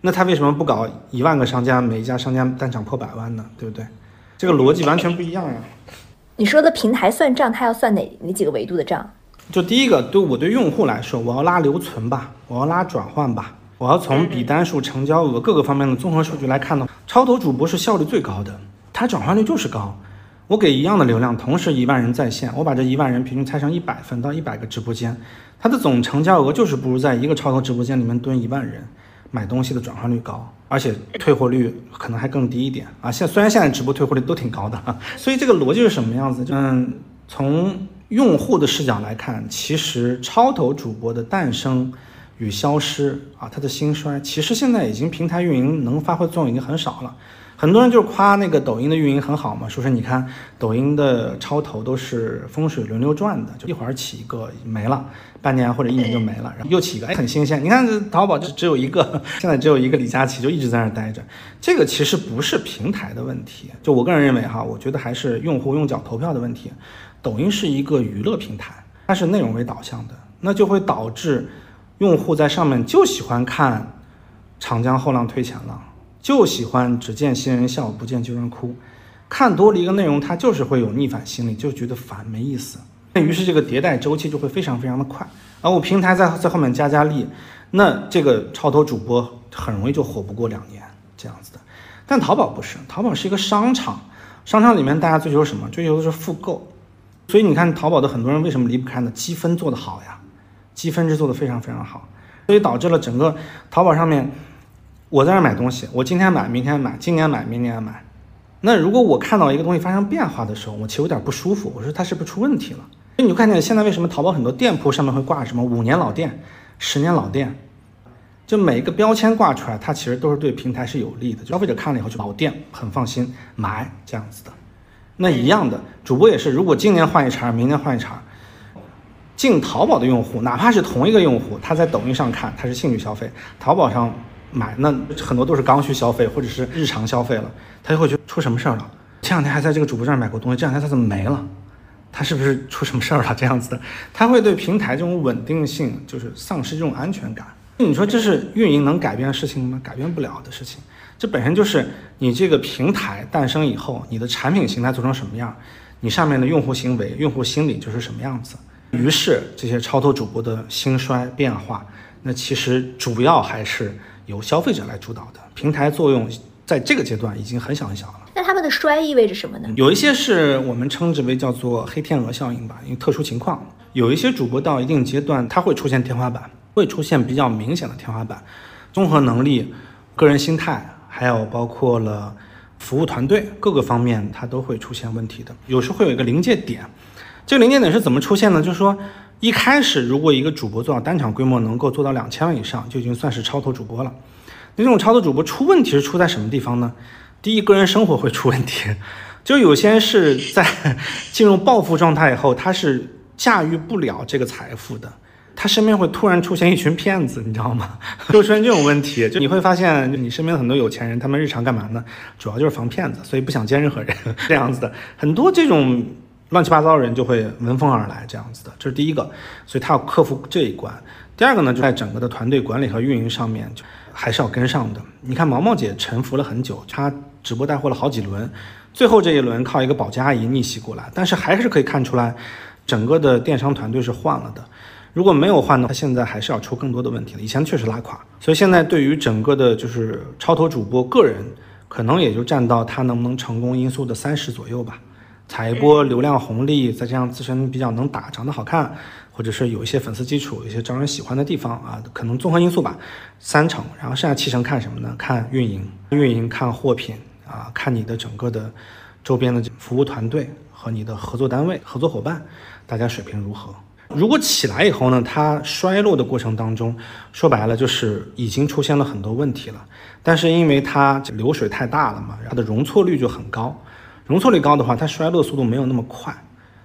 那他为什么不搞一万个商家，每一家商家单场破百万呢？对不对？这个逻辑完全不一样呀。你说的平台算账，它要算哪哪几个维度的账？就第一个，对我对用户来说，我要拉留存吧，我要拉转换吧。我要从比单数、成交额各个方面的综合数据来看呢，超头主播是效率最高的，它转化率就是高。我给一样的流量，同时一万人在线，我把这一万人平均拆成一百份到一百个直播间，它的总成交额就是不如在一个超头直播间里面蹲一万人买东西的转化率高，而且退货率可能还更低一点啊。现虽然现在直播退货率都挺高的，所以这个逻辑是什么样子？嗯，从用户的视角来看，其实超头主播的诞生。与消失啊，它的兴衰，其实现在已经平台运营能发挥作用已经很少了。很多人就是夸那个抖音的运营很好嘛，说是你看抖音的超头都是风水轮流转的，就一会儿起一个没了，半年或者一年就没了，然后又起一个，哎，很新鲜。你看这淘宝就只有一个，现在只有一个李佳琦，就一直在那待着。这个其实不是平台的问题，就我个人认为哈，我觉得还是用户用脚投票的问题。抖音是一个娱乐平台，它是内容为导向的，那就会导致。用户在上面就喜欢看长江后浪推前浪，就喜欢只见新人笑不见旧人哭，看多了一个内容，他就是会有逆反心理，就觉得烦没意思。那于是这个迭代周期就会非常非常的快。而我平台在在后面加加力，那这个超头主播很容易就火不过两年这样子的。但淘宝不是，淘宝是一个商场，商场里面大家追求什么？追求的是复购。所以你看淘宝的很多人为什么离不开呢？积分做得好呀。积分制做的非常非常好，所以导致了整个淘宝上面，我在那买东西，我今天买，明天买，今年买，明年买。那如果我看到一个东西发生变化的时候，我其实有点不舒服，我说它是不是出问题了？你就看见现在为什么淘宝很多店铺上面会挂什么五年老店、十年老店，就每一个标签挂出来，它其实都是对平台是有利的，消费者看了以后就老店很放心买这样子的。那一样的主播也是，如果今年换一茬，明年换一茬。进淘宝的用户，哪怕是同一个用户，他在抖音上看他是兴趣消费，淘宝上买那很多都是刚需消费或者是日常消费了，他就会觉得出什么事儿了？前两天还在这个主播这儿买过东西，这两天他怎么没了？他是不是出什么事儿了？这样子的，他会对平台这种稳定性就是丧失这种安全感。你说这是运营能改变的事情吗？改变不了的事情。这本身就是你这个平台诞生以后，你的产品形态做成什么样，你上面的用户行为、用户心理就是什么样子。于是这些超脱主播的兴衰变化，那其实主要还是由消费者来主导的。平台作用在这个阶段已经很小很小了。那他们的衰意味着什么呢？有一些是我们称之为叫做黑天鹅效应吧，因为特殊情况，有一些主播到一定阶段，它会出现天花板，会出现比较明显的天花板，综合能力、个人心态，还有包括了服务团队各个方面，它都会出现问题的。有时会有一个临界点，这个临界点是怎么出现呢？就是说一开始如果一个主播做到单场规模能够做到两千万以上，就已经算是超头主播了。那这种超头主播出问题是出在什么地方呢？第一，个人生活会出问题，就有些是在 进入暴富状态以后，他是驾驭不了这个财富的，他身边会突然出现一群骗子，你知道吗？就出现这种问题，就你会发现，你身边很多有钱人，他们日常干嘛呢？主要就是防骗子，所以不想见任何人，这样子的，很多这种乱七八糟的人就会闻风而来，这样子的，这是第一个，所以他要克服这一关。第二个呢，就在整个的团队管理和运营上面，就还是要跟上的。你看毛毛姐沉浮了很久，她。直播带货了好几轮，最后这一轮靠一个保洁阿姨逆袭过来，但是还是可以看出来，整个的电商团队是换了的。如果没有换呢，他现在还是要出更多的问题了。以前确实拉垮，所以现在对于整个的，就是超头主播个人，可能也就占到他能不能成功因素的三十左右吧。踩一波流量红利，再加上自身比较能打，长得好看，或者是有一些粉丝基础，有一些招人喜欢的地方啊，可能综合因素吧，三成。然后剩下七成看什么呢？看运营，运营看货品。啊，看你的整个的周边的服务团队和你的合作单位、合作伙伴，大家水平如何？如果起来以后呢，它衰落的过程当中，说白了就是已经出现了很多问题了。但是因为它流水太大了嘛，它的容错率就很高。容错率高的话，它衰落速度没有那么快。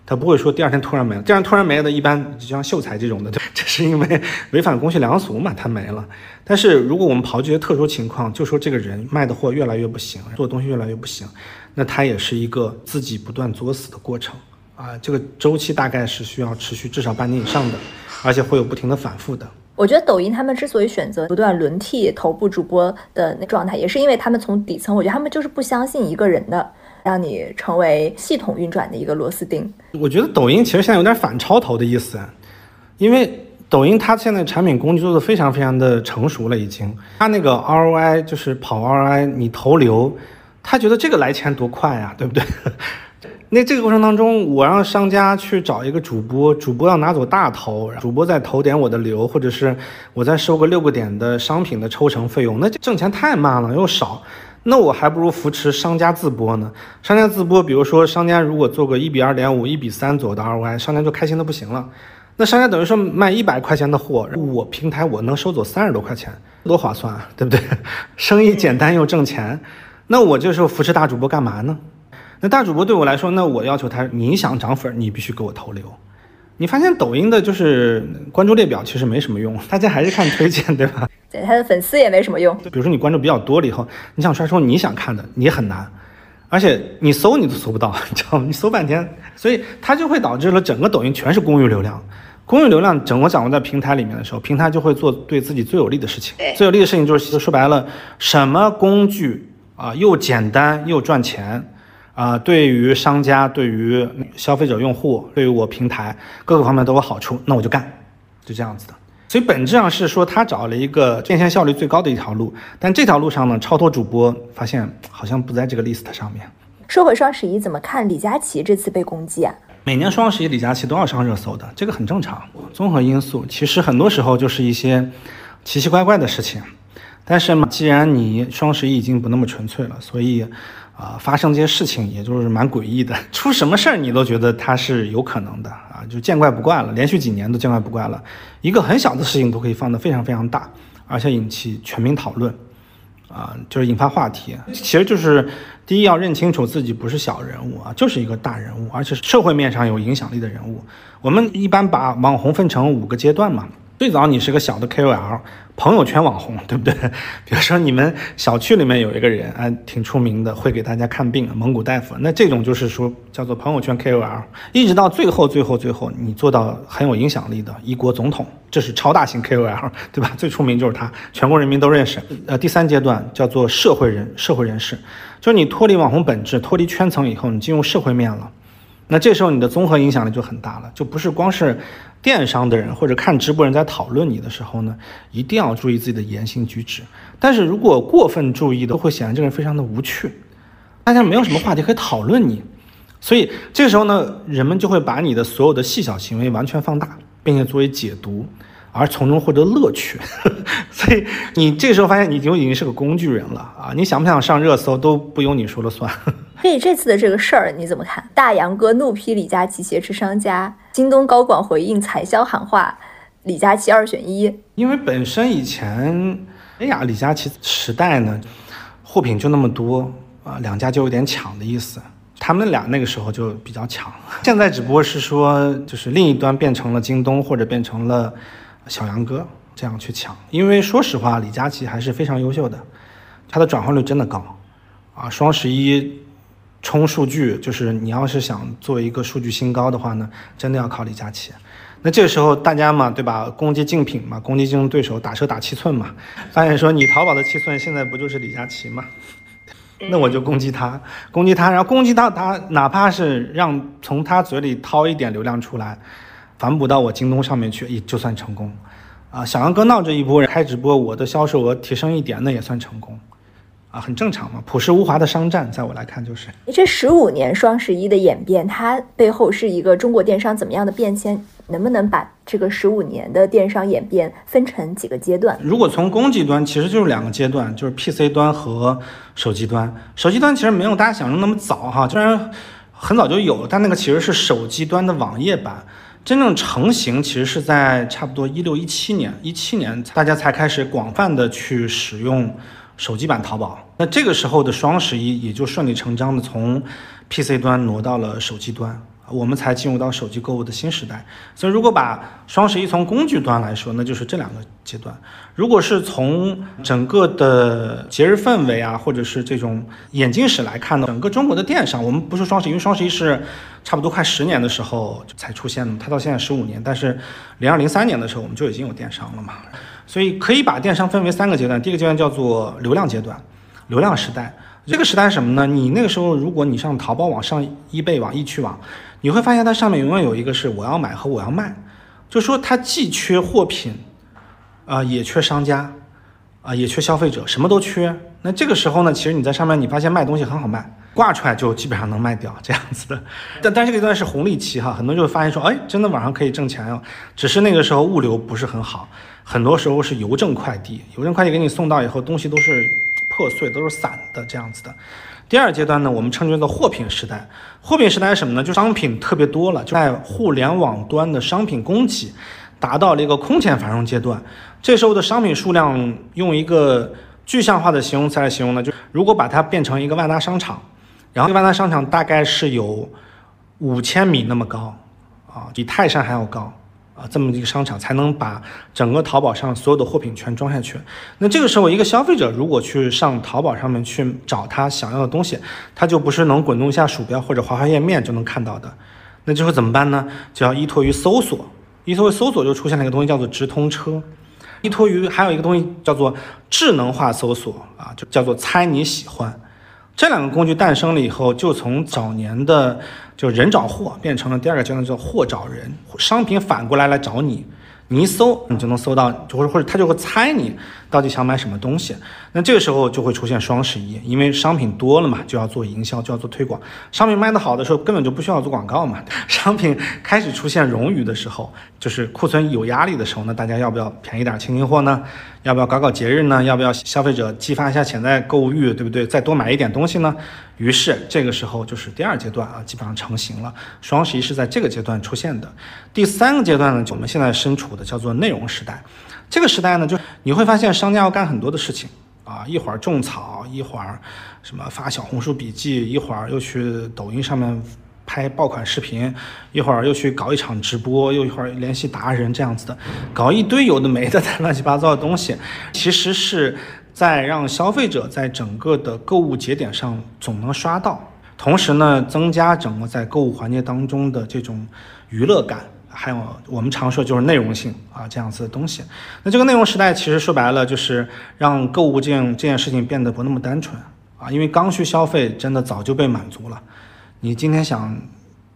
它不会说第二天突然没了，第二天突然没了，一般就像秀才这种的，这是因为 违反公序良俗嘛，它没了。但是如果我们刨这些特殊情况，就说这个人卖的货越来越不行，做的东西越来越不行，那他也是一个自己不断作死的过程啊。这个周期大概是需要持续至少半年以上的，而且会有不停的反复的。我觉得抖音他们之所以选择不断轮替头部主播的那状态，也是因为他们从底层，我觉得他们就是不相信一个人的。让你成为系统运转的一个螺丝钉。我觉得抖音其实现在有点反超头的意思，因为抖音它现在产品工具做的非常非常的成熟了，已经。它那个 ROI 就是跑 ROI，你投流，他觉得这个来钱多快呀，对不对？那这个过程当中，我让商家去找一个主播，主播要拿走大头，主播再投点我的流，或者是我再收个六个点的商品的抽成费用，那挣钱太慢了又少。那我还不如扶持商家自播呢。商家自播，比如说商家如果做个一比二点五、一比三左右的 ROI，商家就开心的不行了。那商家等于说卖一百块钱的货，我平台我能收走三十多块钱，多划算啊，对不对？生意简单又挣钱。那我这时候扶持大主播干嘛呢？那大主播对我来说，那我要求他，你想涨粉，你必须给我投流。你发现抖音的就是关注列表其实没什么用，大家还是看推荐，对吧？对，他的粉丝也没什么用。比如说你关注比较多了以后，你想刷出你想看的，你很难，而且你搜你都搜不到，你知道吗？你搜半天，所以它就会导致了整个抖音全是公域流量。公域流量整个掌握在平台里面的时候，平台就会做对自己最有利的事情。最有利的事情就是说白了，什么工具啊又简单又赚钱。啊，对于商家、对于消费者用户、对于我平台各个方面都有好处，那我就干，就这样子的。所以本质上是说，他找了一个变现效率最高的一条路，但这条路上呢，超脱主播发现好像不在这个 list 上面。说回双十一，怎么看李佳琦这次被攻击啊？每年双十一，李佳琦都要上热搜的，这个很正常。综合因素，其实很多时候就是一些奇奇怪怪的事情。但是嘛，既然你双十一已经不那么纯粹了，所以。啊，发生这些事情也就是蛮诡异的，出什么事儿你都觉得它是有可能的啊，就见怪不怪了，连续几年都见怪不怪了。一个很小的事情都可以放得非常非常大，而且引起全民讨论，啊，就是引发话题。其实就是第一要认清楚自己不是小人物啊，就是一个大人物，而且社会面上有影响力的人物。我们一般把网红分成五个阶段嘛，最早你是个小的 KOL。朋友圈网红，对不对？比如说你们小区里面有一个人，哎，挺出名的，会给大家看病，蒙古大夫。那这种就是说叫做朋友圈 KOL，一直到最后，最后，最后，你做到很有影响力的一国总统，这是超大型 KOL，对吧？最出名就是他，全国人民都认识。呃，第三阶段叫做社会人，社会人士，就是你脱离网红本质，脱离圈层以后，你进入社会面了。那这时候你的综合影响力就很大了，就不是光是电商的人或者看直播人在讨论你的时候呢，一定要注意自己的言行举止。但是如果过分注意的，会显得这个人非常的无趣，大家没有什么话题可以讨论你，所以这个时候呢，人们就会把你的所有的细小行为完全放大，并且作为解读。而从中获得乐趣，所以你这时候发现你就已经是个工具人了啊！你想不想上热搜都不由你说了算。所以这次的这个事儿你怎么看？大杨哥怒批李佳琦挟持商家，京东高管回应采销喊话，李佳琦二选一。因为本身以前，哎呀，李佳琦时代呢，货品就那么多啊，两家就有点抢的意思。他们俩那个时候就比较抢，现在只不过是说，就是另一端变成了京东或者变成了。小杨哥这样去抢，因为说实话，李佳琦还是非常优秀的，他的转化率真的高啊！双十一冲数据，就是你要是想做一个数据新高的话呢，真的要靠李佳琦。那这个时候大家嘛，对吧？攻击竞品嘛，攻击竞争对手，打车打七寸嘛，发现说你淘宝的七寸现在不就是李佳琦吗？那我就攻击他，攻击他，然后攻击他，他哪怕是让从他嘴里掏一点流量出来。反哺到我京东上面去，也就算成功，啊，小杨哥闹这一波，开直播，我的销售额提升一点，那也算成功，啊，很正常嘛，朴实无华的商战，在我来看就是。这十五年双十一的演变，它背后是一个中国电商怎么样的变迁？能不能把这个十五年的电商演变分成几个阶段？如果从供给端，其实就是两个阶段，就是 PC 端和手机端。手机端其实没有大家想象那么早哈，虽然很早就有了，但那个其实是手机端的网页版。真正成型其实是在差不多一六一七年，一七年大家才开始广泛的去使用手机版淘宝。那这个时候的双十一也就顺理成章的从 PC 端挪到了手机端。我们才进入到手机购物的新时代，所以如果把双十一从工具端来说，那就是这两个阶段；如果是从整个的节日氛围啊，或者是这种眼镜史来看呢，整个中国的电商，我们不说双十一，因为双十一是差不多快十年的时候才出现的，它到现在十五年，但是零二零三年的时候我们就已经有电商了嘛，所以可以把电商分为三个阶段，第一个阶段叫做流量阶段，流量时代。这个时代是什么呢？你那个时候，如果你上淘宝网、上易贝网、易趣网，你会发现它上面永远有一个是我要买和我要卖，就说它既缺货品，啊，也缺商家，啊，也缺消费者，什么都缺。那这个时候呢，其实你在上面你发现卖东西很好卖，挂出来就基本上能卖掉这样子的。但但这个阶段是红利期哈，很多人就会发现说，哎，真的网上可以挣钱哦。只是那个时候物流不是很好，很多时候是邮政快递，邮政快递给你送到以后，东西都是。破碎都是散的这样子的。第二阶段呢，我们称之为货品时代。货品时代是什么呢？就商品特别多了，就在互联网端的商品供给达到了一个空前繁荣阶段。这时候的商品数量，用一个具象化的形容词来形容呢，就如果把它变成一个万达商场，然后万达商场大概是有五千米那么高啊，比泰山还要高。啊，这么一个商场才能把整个淘宝上所有的货品全装下去。那这个时候，一个消费者如果去上淘宝上面去找他想要的东西，他就不是能滚动一下鼠标或者滑滑页面就能看到的。那这时候怎么办呢？就要依托于搜索，依托于搜索就出现了一个东西叫做直通车，依托于还有一个东西叫做智能化搜索啊，就叫做猜你喜欢。这两个工具诞生了以后，就从早年的就人找货变成了第二个阶段叫货找人，商品反过来来找你。你一搜，你就能搜到，就或者或者他就会猜你到底想买什么东西。那这个时候就会出现双十一，因为商品多了嘛，就要做营销，就要做推广。商品卖得好的时候，根本就不需要做广告嘛。商品开始出现冗余的时候，就是库存有压力的时候，那大家要不要便宜点清清货呢？要不要搞搞节日呢？要不要消费者激发一下潜在购物欲，对不对？再多买一点东西呢？于是这个时候就是第二阶段啊，基本上成型了。双十一是在这个阶段出现的。第三个阶段呢，就我们现在身处的叫做内容时代。这个时代呢，就你会发现商家要干很多的事情啊，一会儿种草，一会儿什么发小红书笔记，一会儿又去抖音上面拍爆款视频，一会儿又去搞一场直播，又一会儿联系达人这样子的，搞一堆有的没的 乱七八糟的东西，其实是在让消费者在整个的购物节点上总能刷到，同时呢，增加整个在购物环节当中的这种娱乐感。还有我们常说就是内容性啊这样子的东西，那这个内容时代其实说白了就是让购物这件这件事情变得不那么单纯啊，因为刚需消费真的早就被满足了，你今天想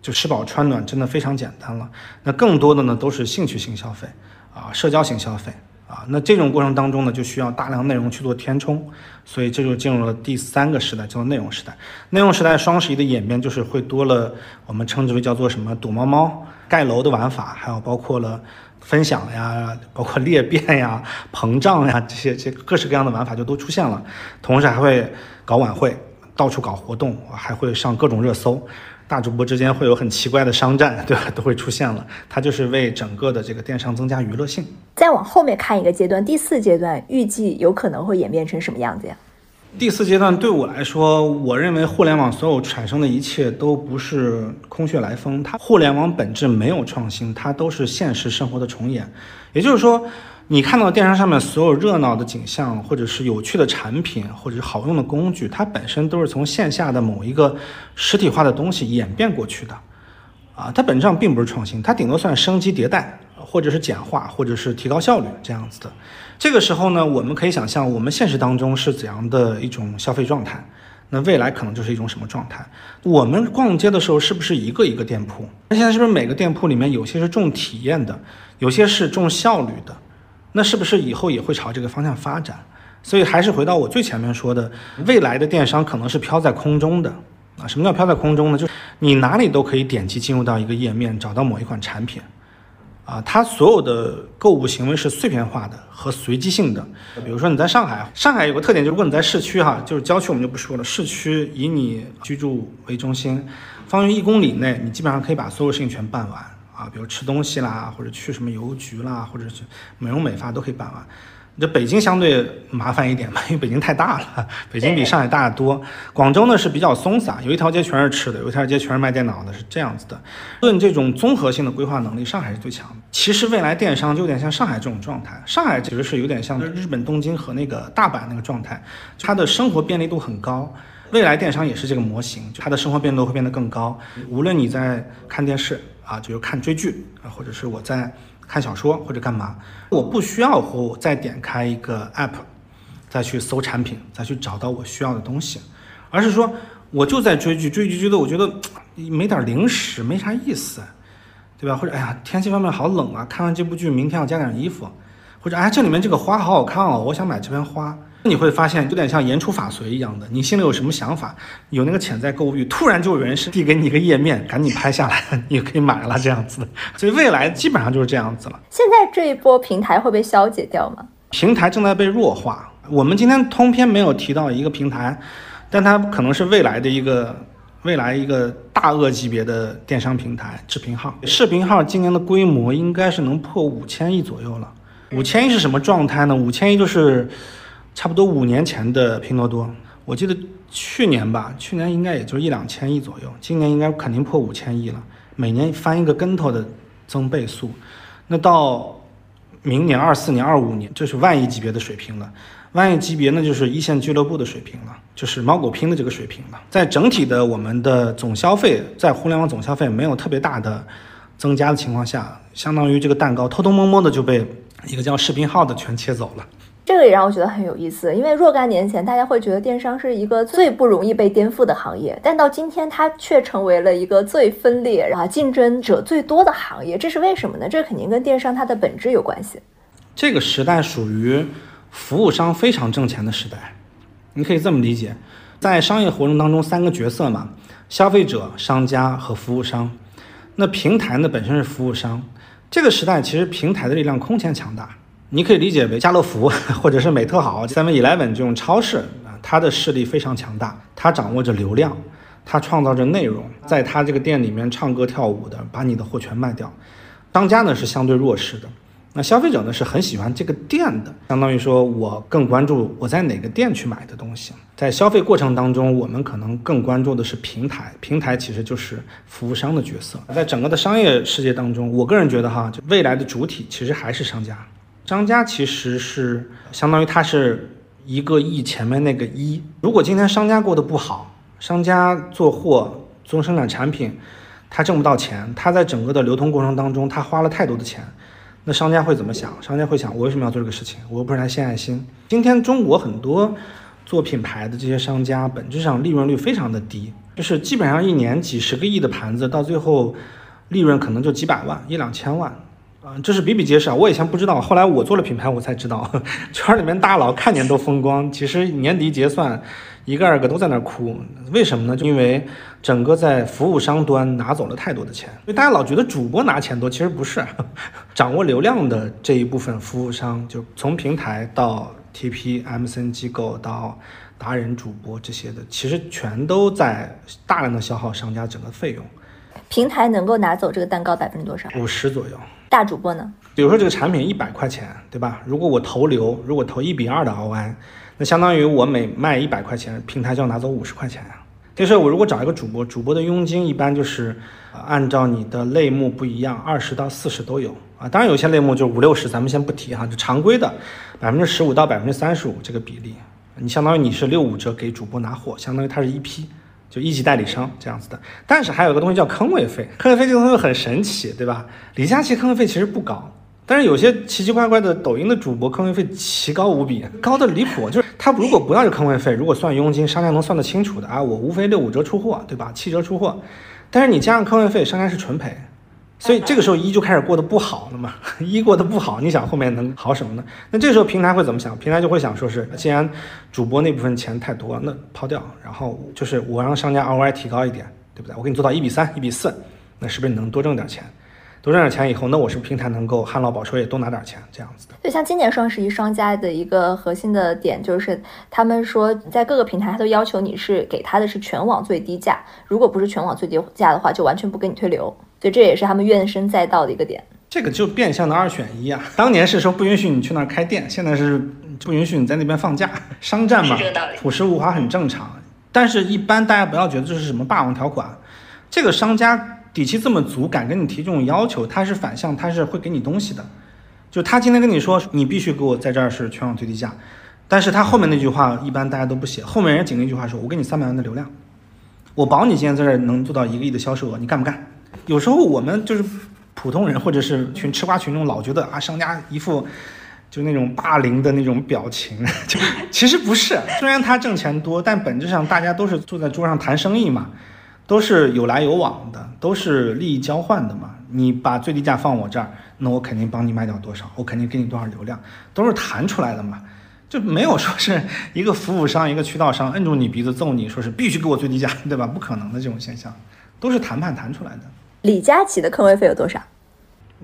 就吃饱穿暖真的非常简单了，那更多的呢都是兴趣性消费啊，社交型消费。啊，那这种过程当中呢，就需要大量内容去做填充，所以这就进入了第三个时代，叫做内容时代。内容时代双十一的演变就是会多了，我们称之为叫做什么躲猫猫、盖楼的玩法，还有包括了分享呀，包括裂变呀、膨胀呀这些这各式各样的玩法就都出现了。同时还会搞晚会，到处搞活动，还会上各种热搜。大主播之间会有很奇怪的商战，对吧？都会出现了。它就是为整个的这个电商增加娱乐性。再往后面看一个阶段，第四阶段预计有可能会演变成什么样子呀？第四阶段对我来说，我认为互联网所有产生的一切都不是空穴来风。它互联网本质没有创新，它都是现实生活的重演。也就是说。你看到电商上面所有热闹的景象，或者是有趣的产品，或者是好用的工具，它本身都是从线下的某一个实体化的东西演变过去的，啊，它本质上并不是创新，它顶多算升级迭代，或者是简化，或者是提高效率这样子的。这个时候呢，我们可以想象我们现实当中是怎样的一种消费状态，那未来可能就是一种什么状态？我们逛街的时候是不是一个一个店铺？那现在是不是每个店铺里面有些是重体验的，有些是重效率的？那是不是以后也会朝这个方向发展？所以还是回到我最前面说的，未来的电商可能是飘在空中的啊。什么叫飘在空中呢？就是你哪里都可以点击进入到一个页面，找到某一款产品，啊，它所有的购物行为是碎片化的和随机性的。比如说你在上海，上海有个特点，就如果你在市区哈，就是郊区我们就不说了，市区以你居住为中心，方圆一公里内，你基本上可以把所有事情全办完。啊，比如吃东西啦，或者去什么邮局啦，或者是美容美发都可以办完。这北京相对麻烦一点嘛，因为北京太大了，北京比上海大得多。广州呢是比较松散，有一条街全是吃的，有一条街全是卖电脑的，是这样子的。论这种综合性的规划能力，上海是最强的。其实未来电商就有点像上海这种状态，上海其实是有点像日本东京和那个大阪那个状态，它的生活便利度很高。未来电商也是这个模型，它的生活便利度会变得更高。无论你在看电视。啊，就是看追剧啊，或者是我在看小说或者干嘛，我不需要或再点开一个 app，再去搜产品，再去找到我需要的东西，而是说我就在追剧，追剧追的我觉得没点零食没啥意思，对吧？或者哎呀，天气外面好冷啊，看完这部剧明天要加点衣服，或者哎这里面这个花好好看哦，我想买这盆花。你会发现有点像言出法随一样的，你心里有什么想法，有那个潜在购物欲，突然就有人是递给你一个页面，赶紧拍下来，你就可以买了这样子。所以未来基本上就是这样子了。现在这一波平台会被消解掉吗？平台正在被弱化。我们今天通篇没有提到一个平台，但它可能是未来的一个未来一个大鳄级别的电商平台——视频号。视频号今年的规模应该是能破五千亿左右了。五千亿是什么状态呢？五千亿就是。差不多五年前的拼多多，我记得去年吧，去年应该也就一两千亿左右，今年应该肯定破五千亿了，每年翻一个跟头的增倍速，那到明年二四年、二五年就是万亿级别的水平了，万亿级别那就是一线俱乐部的水平了，就是猫狗拼的这个水平了。在整体的我们的总消费，在互联网总消费没有特别大的增加的情况下，相当于这个蛋糕偷偷摸摸的就被一个叫视频号的全切走了。这个也让我觉得很有意思，因为若干年前大家会觉得电商是一个最不容易被颠覆的行业，但到今天它却成为了一个最分裂、啊竞争者最多的行业，这是为什么呢？这肯定跟电商它的本质有关系。这个时代属于服务商非常挣钱的时代，你可以这么理解，在商业活动当中三个角色嘛：消费者、商家和服务商。那平台呢本身是服务商，这个时代其实平台的力量空前强大。你可以理解为家乐福 或者是美特好、Seven Eleven 这种超市啊，它的势力非常强大，它掌握着流量，它创造着内容，在它这个店里面唱歌跳舞的，把你的货全卖掉。商家呢是相对弱势的，那消费者呢是很喜欢这个店的，相当于说我更关注我在哪个店去买的东西。在消费过程当中，我们可能更关注的是平台，平台其实就是服务商的角色。在整个的商业世界当中，我个人觉得哈，就未来的主体其实还是商家。商家其实是相当于它是一个亿前面那个一。如果今天商家过得不好，商家做货、做生产产品，他挣不到钱，他在整个的流通过程当中，他花了太多的钱。那商家会怎么想？商家会想，我为什么要做这个事情？我又不是来献爱心。今天中国很多做品牌的这些商家，本质上利润率非常的低，就是基本上一年几十个亿的盘子，到最后利润可能就几百万、一两千万，啊，这是比比皆是啊。我以前不知道，后来我做了品牌，我才知道，圈里面大佬看见都风光，其实年底结算。一个二个都在那哭，为什么呢？就因为整个在服务商端拿走了太多的钱，所以大家老觉得主播拿钱多，其实不是，掌握流量的这一部分服务商，就从平台到 TP、MCN 机构到达人主播这些的，其实全都在大量的消耗商家整个费用。平台能够拿走这个蛋糕百分之多少？五十左右。大主播呢？比如说这个产品一百块钱，对吧？如果我投流，如果投一比二的 ROI。那相当于我每卖一百块钱，平台就要拿走五十块钱呀。就是我如果找一个主播，主播的佣金一般就是按照你的类目不一样，二十到四十都有啊。当然有些类目就五六十，咱们先不提哈，就常规的百分之十五到百分之三十五这个比例，你相当于你是六五折给主播拿货，相当于他是一批，就一级代理商这样子的。但是还有个东西叫坑位费，坑位费这个东西很神奇，对吧？李佳琦坑位费其实不高。但是有些奇奇怪怪的抖音的主播坑位费奇高无比，高的离谱。就是他如果不要这坑位费，如果算佣金，商家能算得清楚的啊，我无非六五折出货，对吧？七折出货。但是你加上坑位费，商家是纯赔。所以这个时候一就开始过得不好了嘛，一过得不好，你想后面能好什么呢？那这个时候平台会怎么想？平台就会想说是，既然主播那部分钱太多，那抛掉，然后就是我让商家 ROI 提高一点，对不对？我给你做到一比三、一比四，那是不是你能多挣点钱？多挣点钱以后，那我是不是平台能够旱涝保收，也多拿点钱，这样子的。就像今年双十一商家的一个核心的点，就是他们说在各个平台，他都要求你是给他的是全网最低价，如果不是全网最低价的话，就完全不给你推流。所以这也是他们怨声载道的一个点。这个就变相的二选一啊！当年是说不允许你去那儿开店，现在是不允许你在那边放假，商战嘛，朴实无华很正常。但是，一般大家不要觉得这是什么霸王条款，这个商家。底气这么足，敢跟你提这种要求，他是反向，他是会给你东西的。就他今天跟你说，你必须给我在这儿是全网最低价，但是他后面那句话一般大家都不写，后面人家紧那句话说，我给你三百万的流量，我保你今天在这儿能做到一个亿的销售额，你干不干？有时候我们就是普通人或者是群吃瓜群众，老觉得啊，商家一副就那种霸凌的那种表情，就其实不是，虽然他挣钱多，但本质上大家都是坐在桌上谈生意嘛。都是有来有往的，都是利益交换的嘛。你把最低价放我这儿，那我肯定帮你卖掉多少，我肯定给你多少流量，都是谈出来的嘛。就没有说是一个服务商、一个渠道商摁住你鼻子揍你，说是必须给我最低价，对吧？不可能的这种现象，都是谈判谈出来的。李佳琦的坑位费有多少？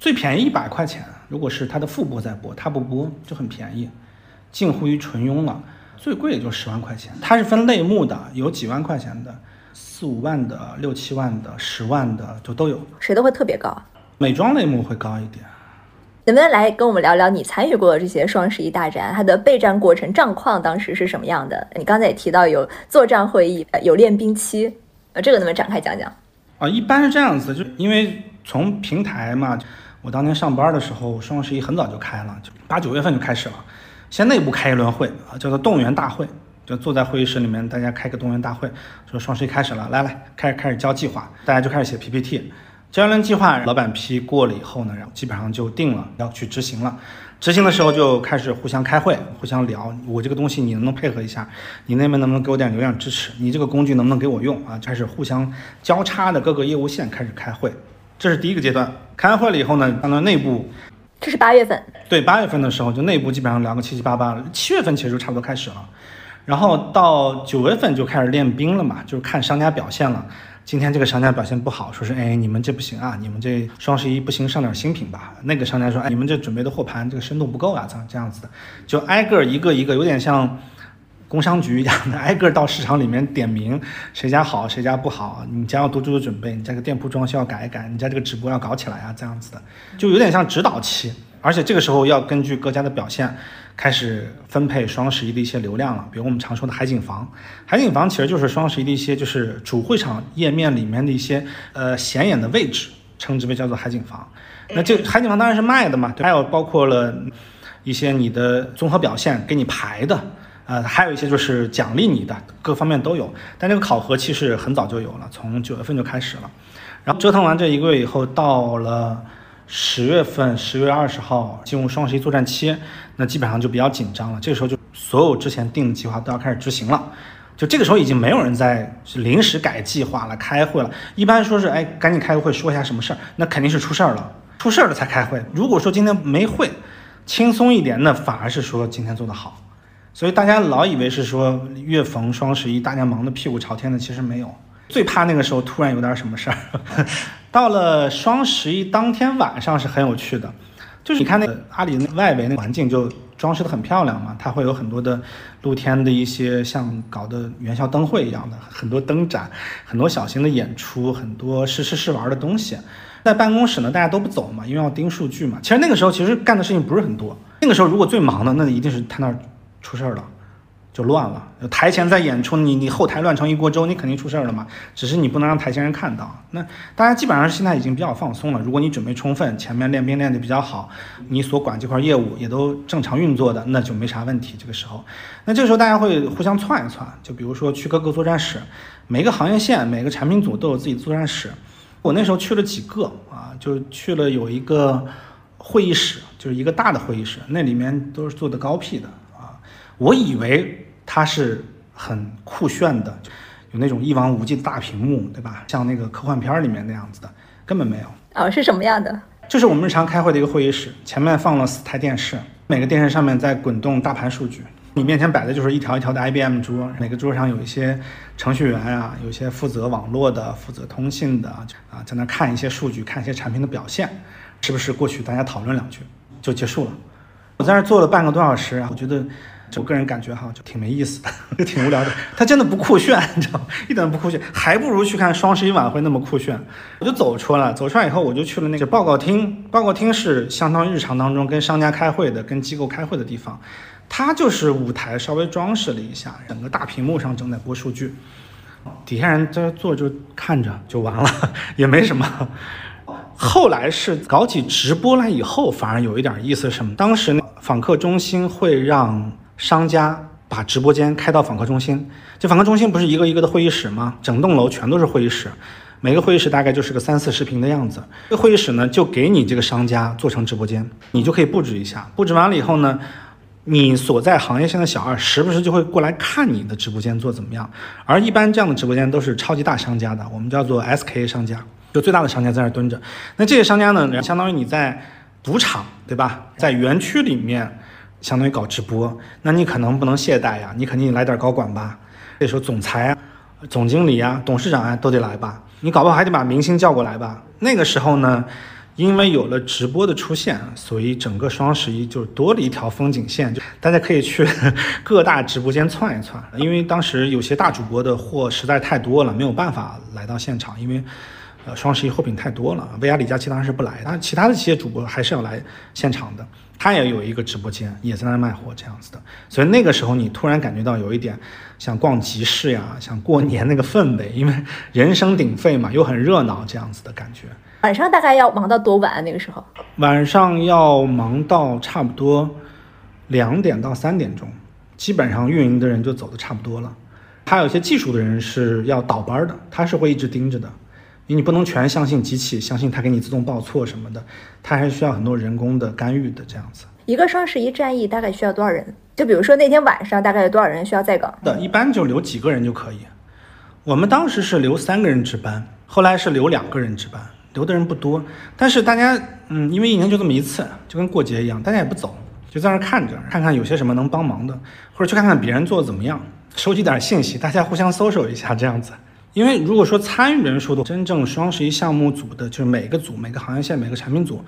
最便宜一百块钱，如果是他的副播在播，他不播就很便宜，近乎于纯佣了。最贵也就十万块钱，它是分类目的，有几万块钱的。四五万的、六七万的、十万的就都有，谁都会特别高啊？美妆类目会高一点。能不能来跟我们聊聊你参与过的这些双十一大战，它的备战过程、战况当时是什么样的？你刚才也提到有作战会议，有练兵期，呃，这个能不能展开讲讲？啊，一般是这样子，就因为从平台嘛，我当年上班的时候，双十一很早就开了，就八九月份就开始了，先内部开一轮会啊，叫做动员大会。就坐在会议室里面，大家开个动员大会，说双十一开始了，来来，开始开始交计划，大家就开始写 PPT，交一轮计划，老板批过了以后呢，然后基本上就定了要去执行了。执行的时候就开始互相开会，互相聊，我这个东西你能不能配合一下？你那边能不能给我点流量支持？你这个工具能不能给我用啊？开始互相交叉的各个业务线开始开会，这是第一个阶段。开完会了以后呢，当然内部，这是八月份，对，八月份的时候就内部基本上聊个七七八八了。七月份其实就差不多开始了。然后到九月份就开始练兵了嘛，就是看商家表现了。今天这个商家表现不好，说是哎你们这不行啊，你们这双十一不行，上点新品吧。那个商家说哎你们这准备的货盘这个深度不够啊，这样这样子的，就挨个一个一个，有点像工商局一样的，挨个到市场里面点名谁家好谁家不好，你家要多做做准备，你家个店铺装修要改一改，你家这个直播要搞起来啊，这样子的，就有点像指导期。而且这个时候要根据各家的表现开始分配双十一的一些流量了。比如我们常说的海景房，海景房其实就是双十一的一些就是主会场页面里面的一些呃显眼的位置，称之为叫做海景房。那这海景房当然是卖的嘛，还有包括了一些你的综合表现给你排的，呃，还有一些就是奖励你的，各方面都有。但这个考核其实很早就有了，从九月份就开始了。然后折腾完这一个月以后，到了十月份，十月二十号进入双十一作战期，那基本上就比较紧张了。这个时候就所有之前定的计划都要开始执行了。就这个时候已经没有人在临时改计划了、开会了。一般说是哎，赶紧开个会说一下什么事儿，那肯定是出事儿了，出事儿了才开会。如果说今天没会，轻松一点，那反而是说今天做得好。所以大家老以为是说越逢双十一大家忙得屁股朝天的，其实没有。最怕那个时候突然有点什么事儿。到了双十一当天晚上是很有趣的，就是你看那个阿里那外围那环境就装饰的很漂亮嘛，它会有很多的露天的一些像搞的元宵灯会一样的很多灯展，很多小型的演出，很多试吃试玩的东西。在办公室呢，大家都不走嘛，因为要盯数据嘛。其实那个时候其实干的事情不是很多，那个时候如果最忙的，那一定是他那儿出事儿了。就乱了，台前在演出，你你后台乱成一锅粥，你肯定出事儿了嘛。只是你不能让台前人看到。那大家基本上现在已经比较放松了。如果你准备充分，前面练兵练得比较好，你所管这块业务也都正常运作的，那就没啥问题。这个时候，那这个时候大家会互相窜一窜，就比如说去各个作战室，每个行业线、每个产品组都有自己作战室。我那时候去了几个啊，就去了有一个会议室，就是一个大的会议室，那里面都是做的高 P 的，我以为。它是很酷炫的，有那种一望无际的大屏幕，对吧？像那个科幻片里面那样子的，根本没有。哦，是什么样的？就是我们日常开会的一个会议室，前面放了四台电视，每个电视上面在滚动大盘数据，你面前摆的就是一条一条的 IBM 桌，每个桌上有一些程序员啊，有一些负责网络的、负责通信的啊，在那看一些数据，看一些产品的表现，是不是过去大家讨论两句就结束了？我在那坐了半个多小时啊，我觉得。我个人感觉哈，就挺没意思的，就挺无聊的。它真的不酷炫，你知道吗？一点都不酷炫，还不如去看双十一晚会那么酷炫。我就走出来，走出来以后，我就去了那个报告厅。报告厅是相当于日常当中跟商家开会的、跟机构开会的地方。它就是舞台稍微装饰了一下，整个大屏幕上正在播数据，底下人在坐就看着就完了，也没什么。后来是搞起直播来以后，反而有一点意思，什么？当时访客中心会让。商家把直播间开到访客中心，这访客中心不是一个一个的会议室吗？整栋楼全都是会议室，每个会议室大概就是个三四十平的样子。这个会议室呢，就给你这个商家做成直播间，你就可以布置一下。布置完了以后呢，你所在行业线的小二时不时就会过来看你的直播间做怎么样。而一般这样的直播间都是超级大商家的，我们叫做 SKA 商家，就最大的商家在那蹲着。那这些商家呢，相当于你在赌场，对吧？在园区里面。相当于搞直播，那你可能不能懈怠呀，你肯定来点高管吧。这时候总裁啊、总经理啊、董事长啊都得来吧。你搞不好还得把明星叫过来吧。那个时候呢，因为有了直播的出现，所以整个双十一就多了一条风景线，就大家可以去 各大直播间窜一窜。因为当时有些大主播的货实在太多了，没有办法来到现场，因为。呃，双十一货品太多了，薇娅、李佳琦当然是不来，但其他的企业主播还是要来现场的。他也有一个直播间，也在那儿卖货这样子的。所以那个时候你突然感觉到有一点像逛集市呀，像过年那个氛围，因为人声鼎沸嘛，又很热闹这样子的感觉。晚上大概要忙到多晚？那个时候晚上要忙到差不多两点到三点钟，基本上运营的人就走的差不多了。还有一些技术的人是要倒班的，他是会一直盯着的。因为你不能全相信机器，相信它给你自动报错什么的，它还是需要很多人工的干预的这样子。一个双十一战役大概需要多少人？就比如说那天晚上大概有多少人需要在岗？的一般就留几个人就可以。我们当时是留三个人值班，后来是留两个人值班，留的人不多。但是大家，嗯，因为一年就这么一次，就跟过节一样，大家也不走，就在那看着，看看有些什么能帮忙的，或者去看看别人做的怎么样，收集点信息，大家互相搜索一下这样子。因为如果说参与人数的真正双十一项目组的，就是每个组、每个行业线、每个产品组，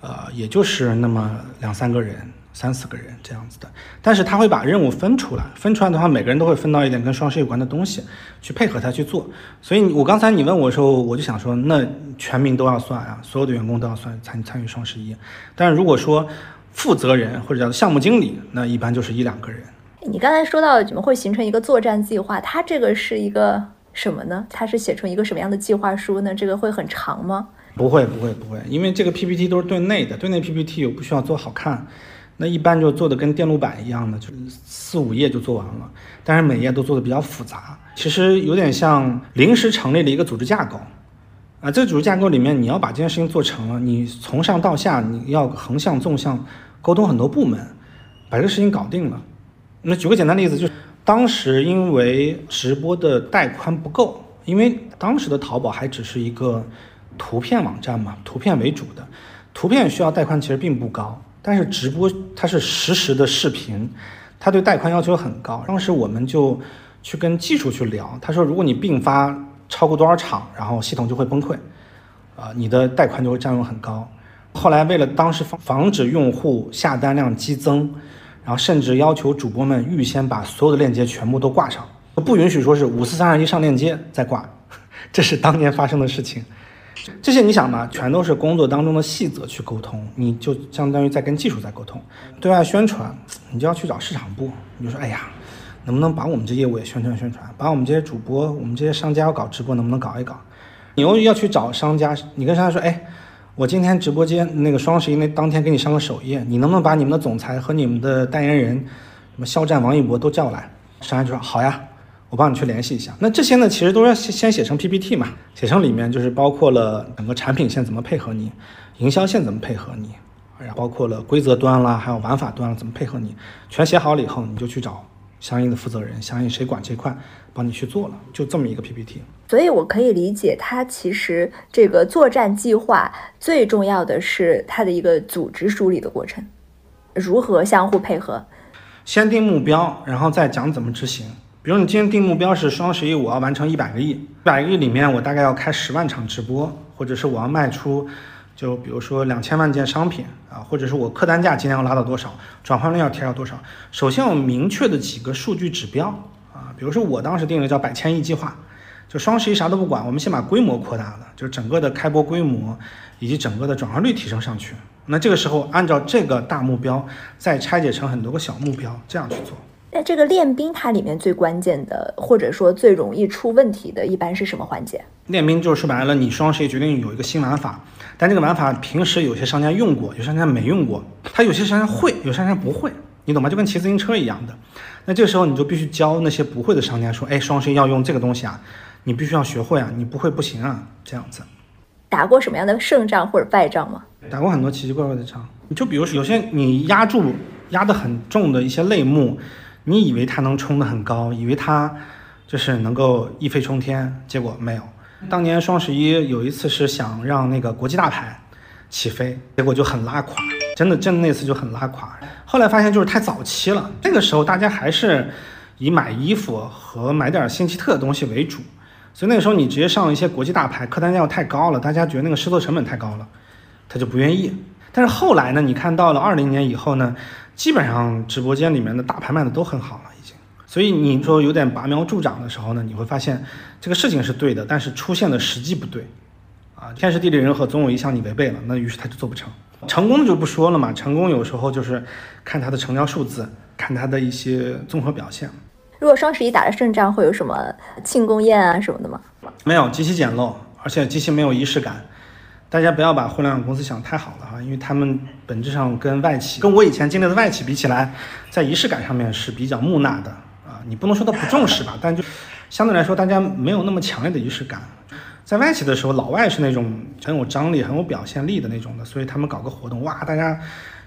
呃，也就是那么两三个人三四个人这样子的。但是他会把任务分出来，分出来的话，每个人都会分到一点跟双十一有关的东西，去配合他去做。所以我刚才你问我的时候，我就想说，那全民都要算啊，所有的员工都要算参参与双十一。但是如果说负责人或者叫项目经理，那一般就是一两个人。你刚才说到怎么会形成一个作战计划，它这个是一个什么呢？它是写成一个什么样的计划书呢？这个会很长吗？不会，不会，不会，因为这个 PPT 都是对内的，对内 PPT 又不需要做好看，那一般就做的跟电路板一样的，就四五页就做完了。但是每页都做的比较复杂，其实有点像临时成立了一个组织架构啊。这个组织架构里面，你要把这件事情做成了，你从上到下你要横向、纵向沟通很多部门，把这个事情搞定了。那举个简单例子，就是当时因为直播的带宽不够，因为当时的淘宝还只是一个图片网站嘛，图片为主的，图片需要带宽其实并不高，但是直播它是实时的视频，它对带宽要求很高。当时我们就去跟技术去聊，他说如果你并发超过多少场，然后系统就会崩溃，啊，你的带宽就会占用很高。后来为了当时防防止用户下单量激增。然后甚至要求主播们预先把所有的链接全部都挂上，不允许说是五四三二一上链接再挂，这是当年发生的事情。这些你想嘛，全都是工作当中的细则去沟通，你就相当于在跟技术在沟通。对外宣传，你就要去找市场部，你就说，哎呀，能不能把我们这业务也宣传宣传？把我们这些主播，我们这些商家要搞直播，能不能搞一搞？你又要去找商家，你跟商家说，哎。我今天直播间那个双十一那当天给你上个首页，你能不能把你们的总裁和你们的代言人，什么肖战、王一博都叫来？商家就说好呀，我帮你去联系一下。那这些呢，其实都要先先写成 PPT 嘛，写成里面就是包括了整个产品线怎么配合你，营销线怎么配合你，然后包括了规则端啦，还有玩法端怎么配合你，全写好了以后，你就去找相应的负责人，相应谁管这块，帮你去做了，就这么一个 PPT。所以，我可以理解，它其实这个作战计划最重要的是它的一个组织梳理的过程，如何相互配合。先定目标，然后再讲怎么执行。比如，你今天定目标是双十一，我要完成一百个亿，一百个亿里面我大概要开十万场直播，或者是我要卖出，就比如说两千万件商品啊，或者是我客单价今天要拉到多少，转换率要提到多少。首先，有明确的几个数据指标啊，比如说我当时定的叫百千亿计划。就双十一啥都不管，我们先把规模扩大了，就是整个的开播规模以及整个的转化率提升上去。那这个时候按照这个大目标再拆解成很多个小目标，这样去做。那这个练兵它里面最关键的，或者说最容易出问题的，一般是什么环节？练兵就是说白了，你双十一决定有一个新玩法，但这个玩法平时有些商家用过，有些商家没用过，他有些商家会，有些商家不会，你懂吗？就跟骑自行车一样的。那这个时候你就必须教那些不会的商家说，哎，双十一要用这个东西啊。你必须要学会啊，你不会不行啊，这样子。打过什么样的胜仗或者败仗吗？打过很多奇奇怪怪的仗。你就比如说，有些你压住压得很重的一些类目，你以为它能冲得很高，以为它就是能够一飞冲天，结果没有。当年双十一有一次是想让那个国际大牌起飞，结果就很拉垮，真的真的那次就很拉垮。后来发现就是太早期了，那个时候大家还是以买衣服和买点新奇特的东西为主。所以那个时候你直接上一些国际大牌，客单价太高了，大家觉得那个试错成本太高了，他就不愿意。但是后来呢，你看到了二零年以后呢，基本上直播间里面的大牌卖的都很好了，已经。所以你说有点拔苗助长的时候呢，你会发现这个事情是对的，但是出现的时机不对，啊，天时地利人和总有一项你违背了，那于是他就做不成。成功就不说了嘛，成功有时候就是看他的成交数字，看他的一些综合表现。如果双十一打了胜仗，会有什么庆功宴啊什么的吗？没有，极其简陋，而且极其没有仪式感。大家不要把互联网公司想太好了哈，因为他们本质上跟外企，跟我以前经历的外企比起来，在仪式感上面是比较木讷的啊。你不能说他不重视吧，但就相对来说，大家没有那么强烈的仪式感。在外企的时候，老外是那种很有张力、很有表现力的那种的，所以他们搞个活动，哇，大家。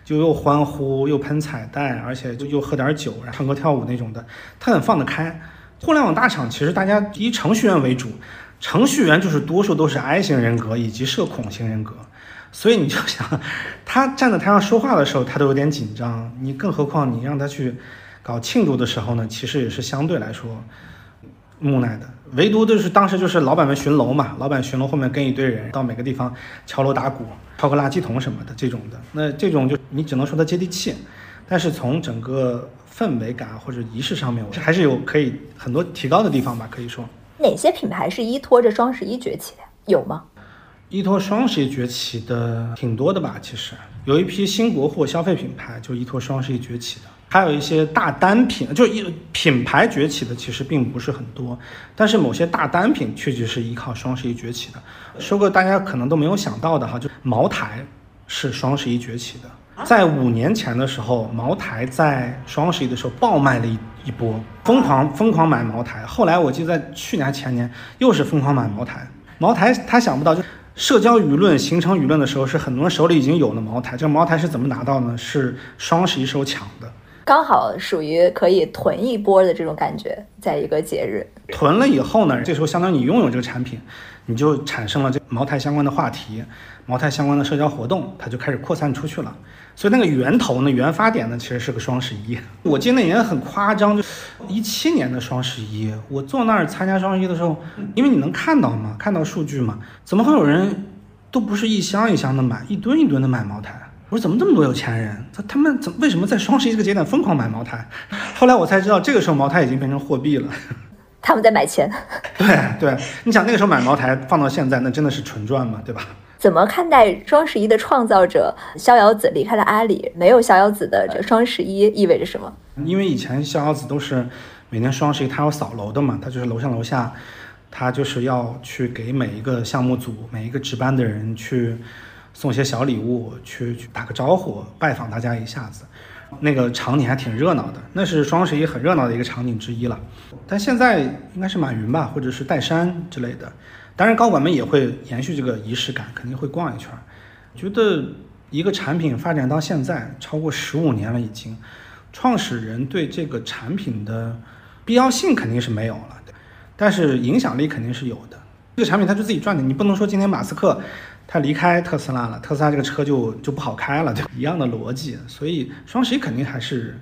就又欢呼又喷彩带，而且就又喝点酒，然后唱歌跳舞那种的，他很放得开。互联网大厂其实大家以程序员为主，程序员就是多数都是 I 型人格以及社恐型人格，所以你就想，他站在台上说话的时候，他都有点紧张，你更何况你让他去搞庆祝的时候呢？其实也是相对来说木讷的。唯独就是当时就是老板们巡楼嘛，老板巡楼后面跟一堆人到每个地方敲锣打鼓、敲个垃圾桶什么的这种的，那这种就你只能说它接地气，但是从整个氛围感或者仪式上面，我还是有可以很多提高的地方吧，可以说。哪些品牌是依托着双十一崛起的？有吗？依托双十一崛起的挺多的吧，其实有一批新国货消费品牌就依托双十一崛起的，还有一些大单品，就一品牌崛起的其实并不是很多，但是某些大单品确实是依靠双十一崛起的。说个大家可能都没有想到的哈，就茅台是双十一崛起的，在五年前的时候，茅台在双十一的时候爆卖了一一波，疯狂疯狂买茅台，后来我记得在去年前年又是疯狂买茅台，茅台他想不到就。社交舆论形成舆论的时候，是很多人手里已经有了茅台。这茅台是怎么拿到呢？是双十一时候抢的，刚好属于可以囤一波的这种感觉，在一个节日囤了以后呢，这时候相当于你拥有这个产品，你就产生了这茅台相关的话题。茅台相关的社交活动，它就开始扩散出去了。所以那个源头呢，原发点呢，其实是个双十一。我记得那年很夸张，就一七年的双十一，我坐那儿参加双十一的时候，因为你能看到嘛，看到数据嘛，怎么会有人都不是一箱一箱的买，一吨一吨的买茅台？我说怎么这么多有钱人？他他们怎么为什么在双十一这个节点疯狂买茅台？后来我才知道，这个时候茅台已经变成货币了。他们在买钱。对对，你想那个时候买茅台，放到现在，那真的是纯赚嘛，对吧？怎么看待双十一的创造者逍遥子离开了阿里？没有逍遥子的这双十一意味着什么？因为以前逍遥子都是每年双十一他要扫楼的嘛，他就是楼上楼下，他就是要去给每一个项目组、每一个值班的人去送些小礼物，去去打个招呼，拜访大家一下子，那个场景还挺热闹的，那是双十一很热闹的一个场景之一了。但现在应该是马云吧，或者是戴珊之类的。当然，高管们也会延续这个仪式感，肯定会逛一圈。觉得一个产品发展到现在超过十五年了，已经，创始人对这个产品的必要性肯定是没有了，但是影响力肯定是有的。这个产品它就自己赚的，你不能说今天马斯克他离开特斯拉了，特斯拉这个车就就不好开了，对一样的逻辑。所以双十一肯定还是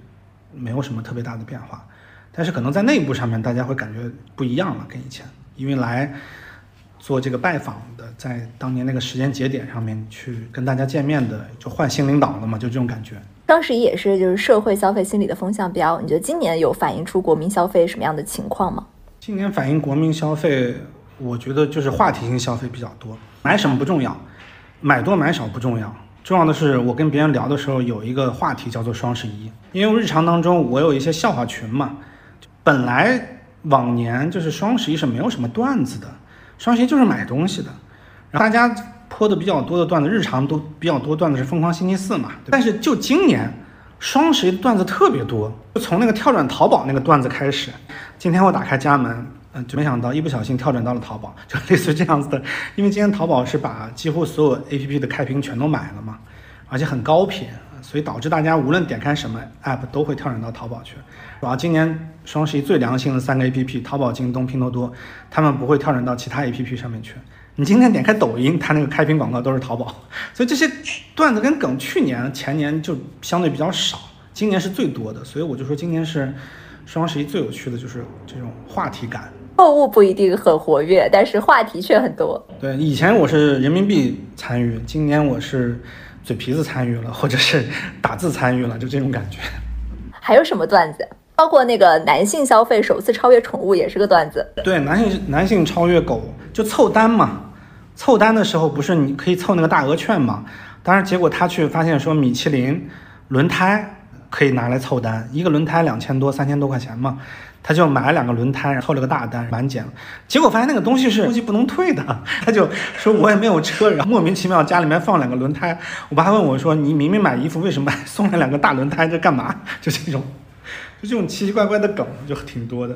没有什么特别大的变化，但是可能在内部上面大家会感觉不一样了，跟以前，因为来。做这个拜访的，在当年那个时间节点上面去跟大家见面的，就换新领导了嘛，就这种感觉。双十一也是就是社会消费心理的风向标，你觉得今年有反映出国民消费什么样的情况吗？今年反映国民消费，我觉得就是话题性消费比较多。买什么不重要，买多买少不重要，重要的是我跟别人聊的时候有一个话题叫做双十一，因为日常当中我有一些笑话群嘛，本来往年就是双十一是没有什么段子的。双十一就是买东西的，然后大家泼的比较多的段子，日常都比较多段子是疯狂星期四嘛。但是就今年双十一段子特别多，就从那个跳转淘宝那个段子开始。今天我打开家门，嗯，就没想到一不小心跳转到了淘宝，就类似这样子的。因为今天淘宝是把几乎所有 APP 的开屏全都买了嘛，而且很高频，所以导致大家无论点开什么 APP 都会跳转到淘宝去。主要今年双十一最良心的三个 A P P，淘宝、京东、拼多多，他们不会跳转到其他 A P P 上面去。你今天点开抖音，它那个开屏广告都是淘宝，所以这些段子跟梗去年、前年就相对比较少，今年是最多的。所以我就说今年是双十一最有趣的就是这种话题感。购物不一定很活跃，但是话题却很多。对，以前我是人民币参与，今年我是嘴皮子参与了，或者是打字参与了，就这种感觉。还有什么段子？包括那个男性消费首次超越宠物也是个段子。对，男性男性超越狗就凑单嘛，凑单的时候不是你可以凑那个大额券嘛？当然结果他去发现说米其林轮胎可以拿来凑单，一个轮胎两千多三千多块钱嘛，他就买了两个轮胎，凑了个大单满减了。结果发现那个东西是东西不能退的，他就说我也没有车，然后莫名其妙家里面放两个轮胎。我爸问我说你明明买衣服为什么送了两个大轮胎这干嘛？就这种。就这种奇奇怪怪的梗就挺多的，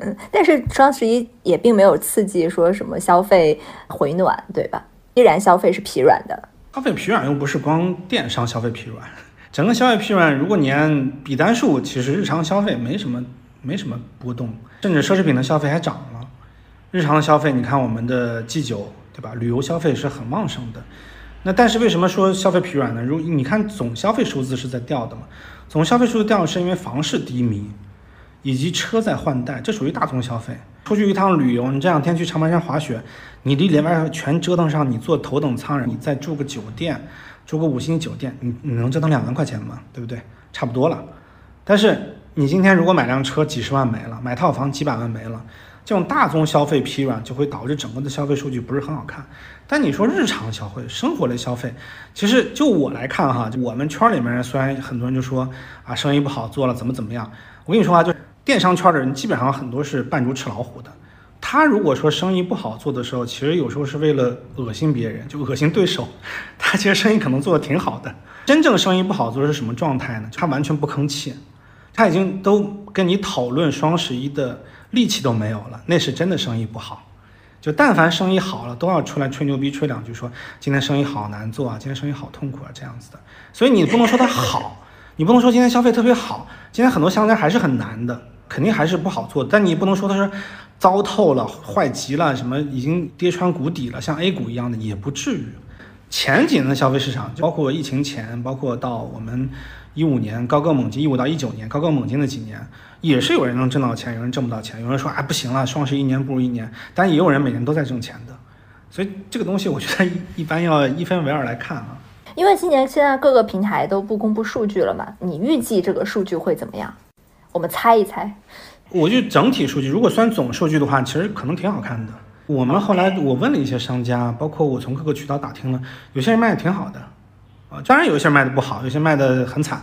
嗯，但是双十一也并没有刺激说什么消费回暖，对吧？依然消费是疲软的。消费疲软又不是光电商消费疲软，整个消费疲软。如果你按笔单数，其实日常消费没什么没什么波动，甚至奢侈品的消费还涨了。日常的消费，你看我们的祭酒，对吧？旅游消费是很旺盛的。那但是为什么说消费疲软呢？如你看总消费数字是在掉的嘛？总消费数字掉是因为房市低迷，以及车在换代，这属于大宗消费。出去一趟旅游，你这两天去长白山滑雪，你里里外外全折腾上，你坐头等舱，你再住个酒店，住个五星酒店，你你能折腾两万块钱吗？对不对？差不多了。但是你今天如果买辆车几十万没了，买套房几百万没了，这种大宗消费疲软就会导致整个的消费数据不是很好看。但你说日常消费、生活类消费，其实就我来看哈，我们圈里面虽然很多人就说啊生意不好做了怎么怎么样，我跟你说啊，就电商圈的人基本上很多是扮猪吃老虎的。他如果说生意不好做的时候，其实有时候是为了恶心别人，就恶心对手。他其实生意可能做的挺好的。真正生意不好做是什么状态呢？他完全不吭气。他已经都跟你讨论双十一的力气都没有了，那是真的生意不好。就但凡生意好了，都要出来吹牛逼吹两句，说今天生意好难做啊，今天生意好痛苦啊，这样子的。所以你不能说它好，你不能说今天消费特别好，今天很多商家还是很难的，肯定还是不好做。但你不能说它是糟透了、坏极了，什么已经跌穿谷底了，像 A 股一样的也不至于。前几年的消费市场，包括疫情前，包括到我们。一五年高歌猛进，一五到一九年高歌猛进的几年，也是有人能挣到钱，有人挣不到钱。有人说啊不行了，双十一年不如一年，但也有人每年都在挣钱的。所以这个东西我觉得一般要一分为二来看啊。因为今年现在各个平台都不公布数据了嘛，你预计这个数据会怎么样？我们猜一猜。我就整体数据如果算总数据的话，其实可能挺好看的。我们后来我问了一些商家，包括我从各个渠道打听了，有些人卖的挺好的。啊，当然有一些卖的不好，有些卖的很惨，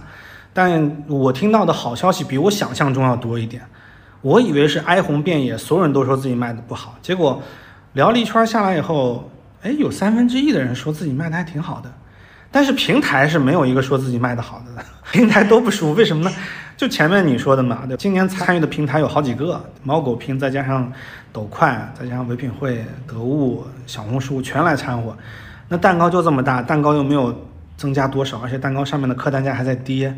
但我听到的好消息比我想象中要多一点。我以为是哀鸿遍野，所有人都说自己卖的不好，结果聊了一圈下来以后，哎，有三分之一的人说自己卖的还挺好的，但是平台是没有一个说自己卖的好的，平台都不舒服，为什么呢？就前面你说的嘛，对，今年参与的平台有好几个，猫狗拼再加上抖快，再加上唯品会、得物、小红书全来掺和，那蛋糕就这么大，蛋糕又没有。增加多少？而且蛋糕上面的客单价还在跌，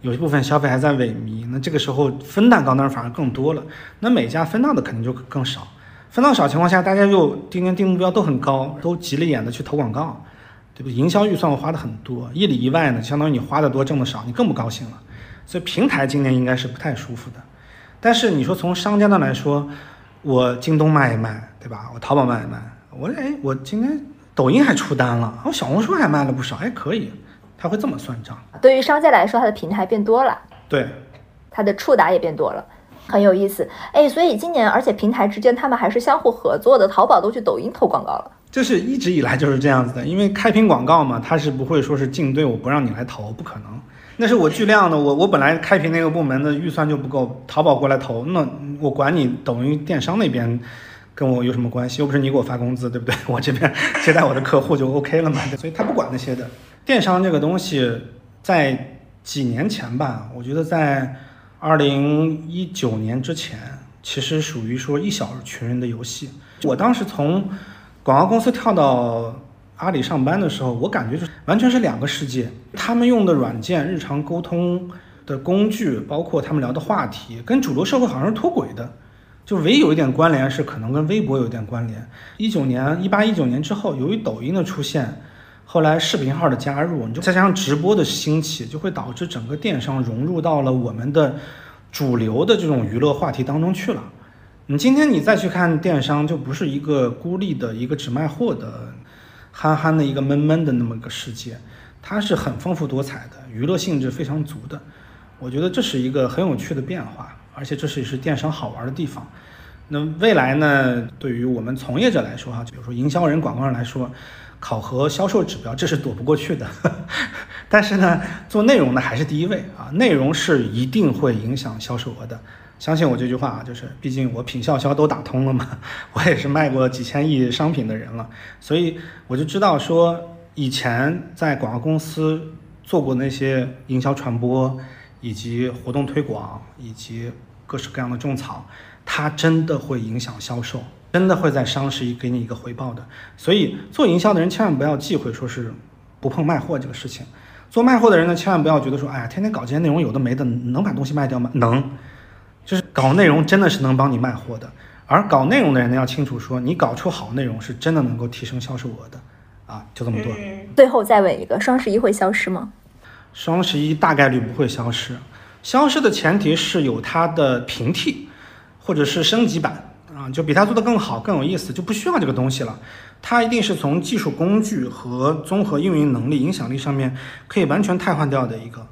有一部分消费还在萎靡。那这个时候分蛋糕那反而更多了。那每家分到的肯定就更少。分到少情况下，大家又今年定目标都很高，都急了眼的去投广告，对不？营销预算我花的很多，一里一外呢，相当于你花的多挣的少，你更不高兴了。所以平台今年应该是不太舒服的。但是你说从商家那来说，我京东卖一卖，对吧？我淘宝卖一卖，我哎，我今天。抖音还出单了，我小红书还卖了不少，还可以，他会这么算账。对于商家来说，他的平台变多了，对，他的触达也变多了，很有意思。哎，所以今年，而且平台之间他们还是相互合作的，淘宝都去抖音投广告了。这是一直以来就是这样子的，因为开屏广告嘛，他是不会说是竞对我不让你来投，不可能。那是我巨量的，我我本来开屏那个部门的预算就不够，淘宝过来投，那我管你抖音电商那边。跟我有什么关系？又不是你给我发工资，对不对？我这边接待我的客户就 OK 了嘛。所以他不管那些的。电商这个东西，在几年前吧，我觉得在二零一九年之前，其实属于说一小群人的游戏。我当时从广告公司跳到阿里上班的时候，我感觉就完全是两个世界。他们用的软件、日常沟通的工具，包括他们聊的话题，跟主流社会好像是脱轨的。就唯一有一点关联是可能跟微博有一点关联。一九年一八一九年之后，由于抖音的出现，后来视频号的加入，你就再加上直播的兴起，就会导致整个电商融入到了我们的主流的这种娱乐话题当中去了。你今天你再去看电商，就不是一个孤立的一个只卖货的憨憨的一个闷闷的那么个世界，它是很丰富多彩的，娱乐性质非常足的。我觉得这是一个很有趣的变化。而且这是也是电商好玩的地方。那未来呢？对于我们从业者来说，哈，比如说营销人、广告人来说，考核销售指标这是躲不过去的。但是呢，做内容呢还是第一位啊，内容是一定会影响销售额的。相信我这句话啊，就是毕竟我品效销都打通了嘛，我也是卖过几千亿商品的人了，所以我就知道说，以前在广告公司做过那些营销传播。以及活动推广，以及各式各样的种草，它真的会影响销售，真的会在双十一给你一个回报的。所以做营销的人千万不要忌讳说是不碰卖货这个事情。做卖货的人呢，千万不要觉得说，哎呀，天天搞这些内容有的没的，能把东西卖掉吗？能，就是搞内容真的是能帮你卖货的。而搞内容的人呢，要清楚说，你搞出好内容是真的能够提升销售额的。啊，就这么多。最后再问一个，双十一会消失吗？双十一大概率不会消失，消失的前提是有它的平替，或者是升级版啊。就比它做得更好、更有意思，就不需要这个东西了。它一定是从技术工具和综合运营能力、影响力上面可以完全替换掉的一个。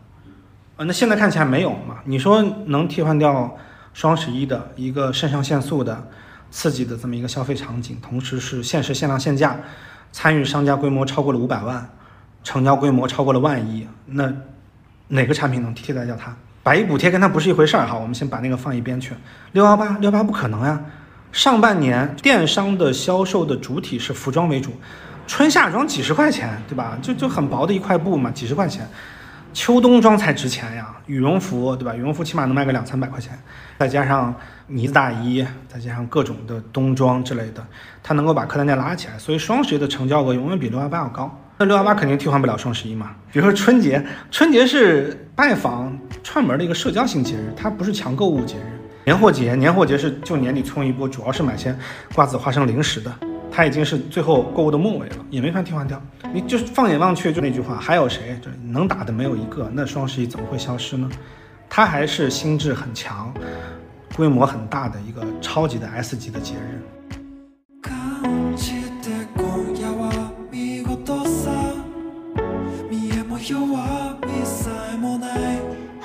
呃，那现在看起来没有嘛？你说能替换掉双十一的一个肾上腺素的刺激的这么一个消费场景，同时是限时限量限价，参与商家规模超过了五百万，成交规模超过了万亿，那哪个产品能替代掉它？百亿补贴跟它不是一回事儿哈，我们先把那个放一边去。六幺八，六幺八不可能呀。上半年电商的销售的主体是服装为主，春夏装几十块钱，对吧？就就很薄的一块布嘛，几十块钱。秋冬装才值钱呀，羽绒服对吧？羽绒服起码能卖个两三百块钱，再加上呢子大衣，再加上各种的冬装之类的，它能够把客单价拉起来。所以双十一的成交额永远比六幺八要高。那六幺八肯定替换不了双十一嘛？比如说春节，春节是拜访串门的一个社交性节日，它不是强购物节日。年货节，年货节是就年底冲一波，主要是买些瓜子、花生、零食的。它已经是最后购物的末尾了，也没法替换掉。你就是放眼望去，就那句话，还有谁？就能打的没有一个。那双十一怎么会消失呢？它还是心智很强、规模很大的一个超级的 S 级的节日。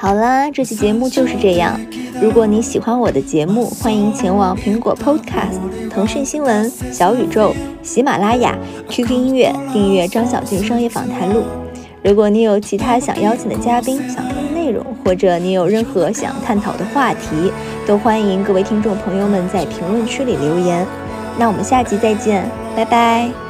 好啦，这期节目就是这样。如果你喜欢我的节目，欢迎前往苹果 Podcast、腾讯新闻、小宇宙、喜马拉雅、QQ 音乐订阅张小俊商业访谈录。如果你有其他想邀请的嘉宾、想听的内容，或者你有任何想探讨的话题，都欢迎各位听众朋友们在评论区里留言。那我们下集再见，拜拜。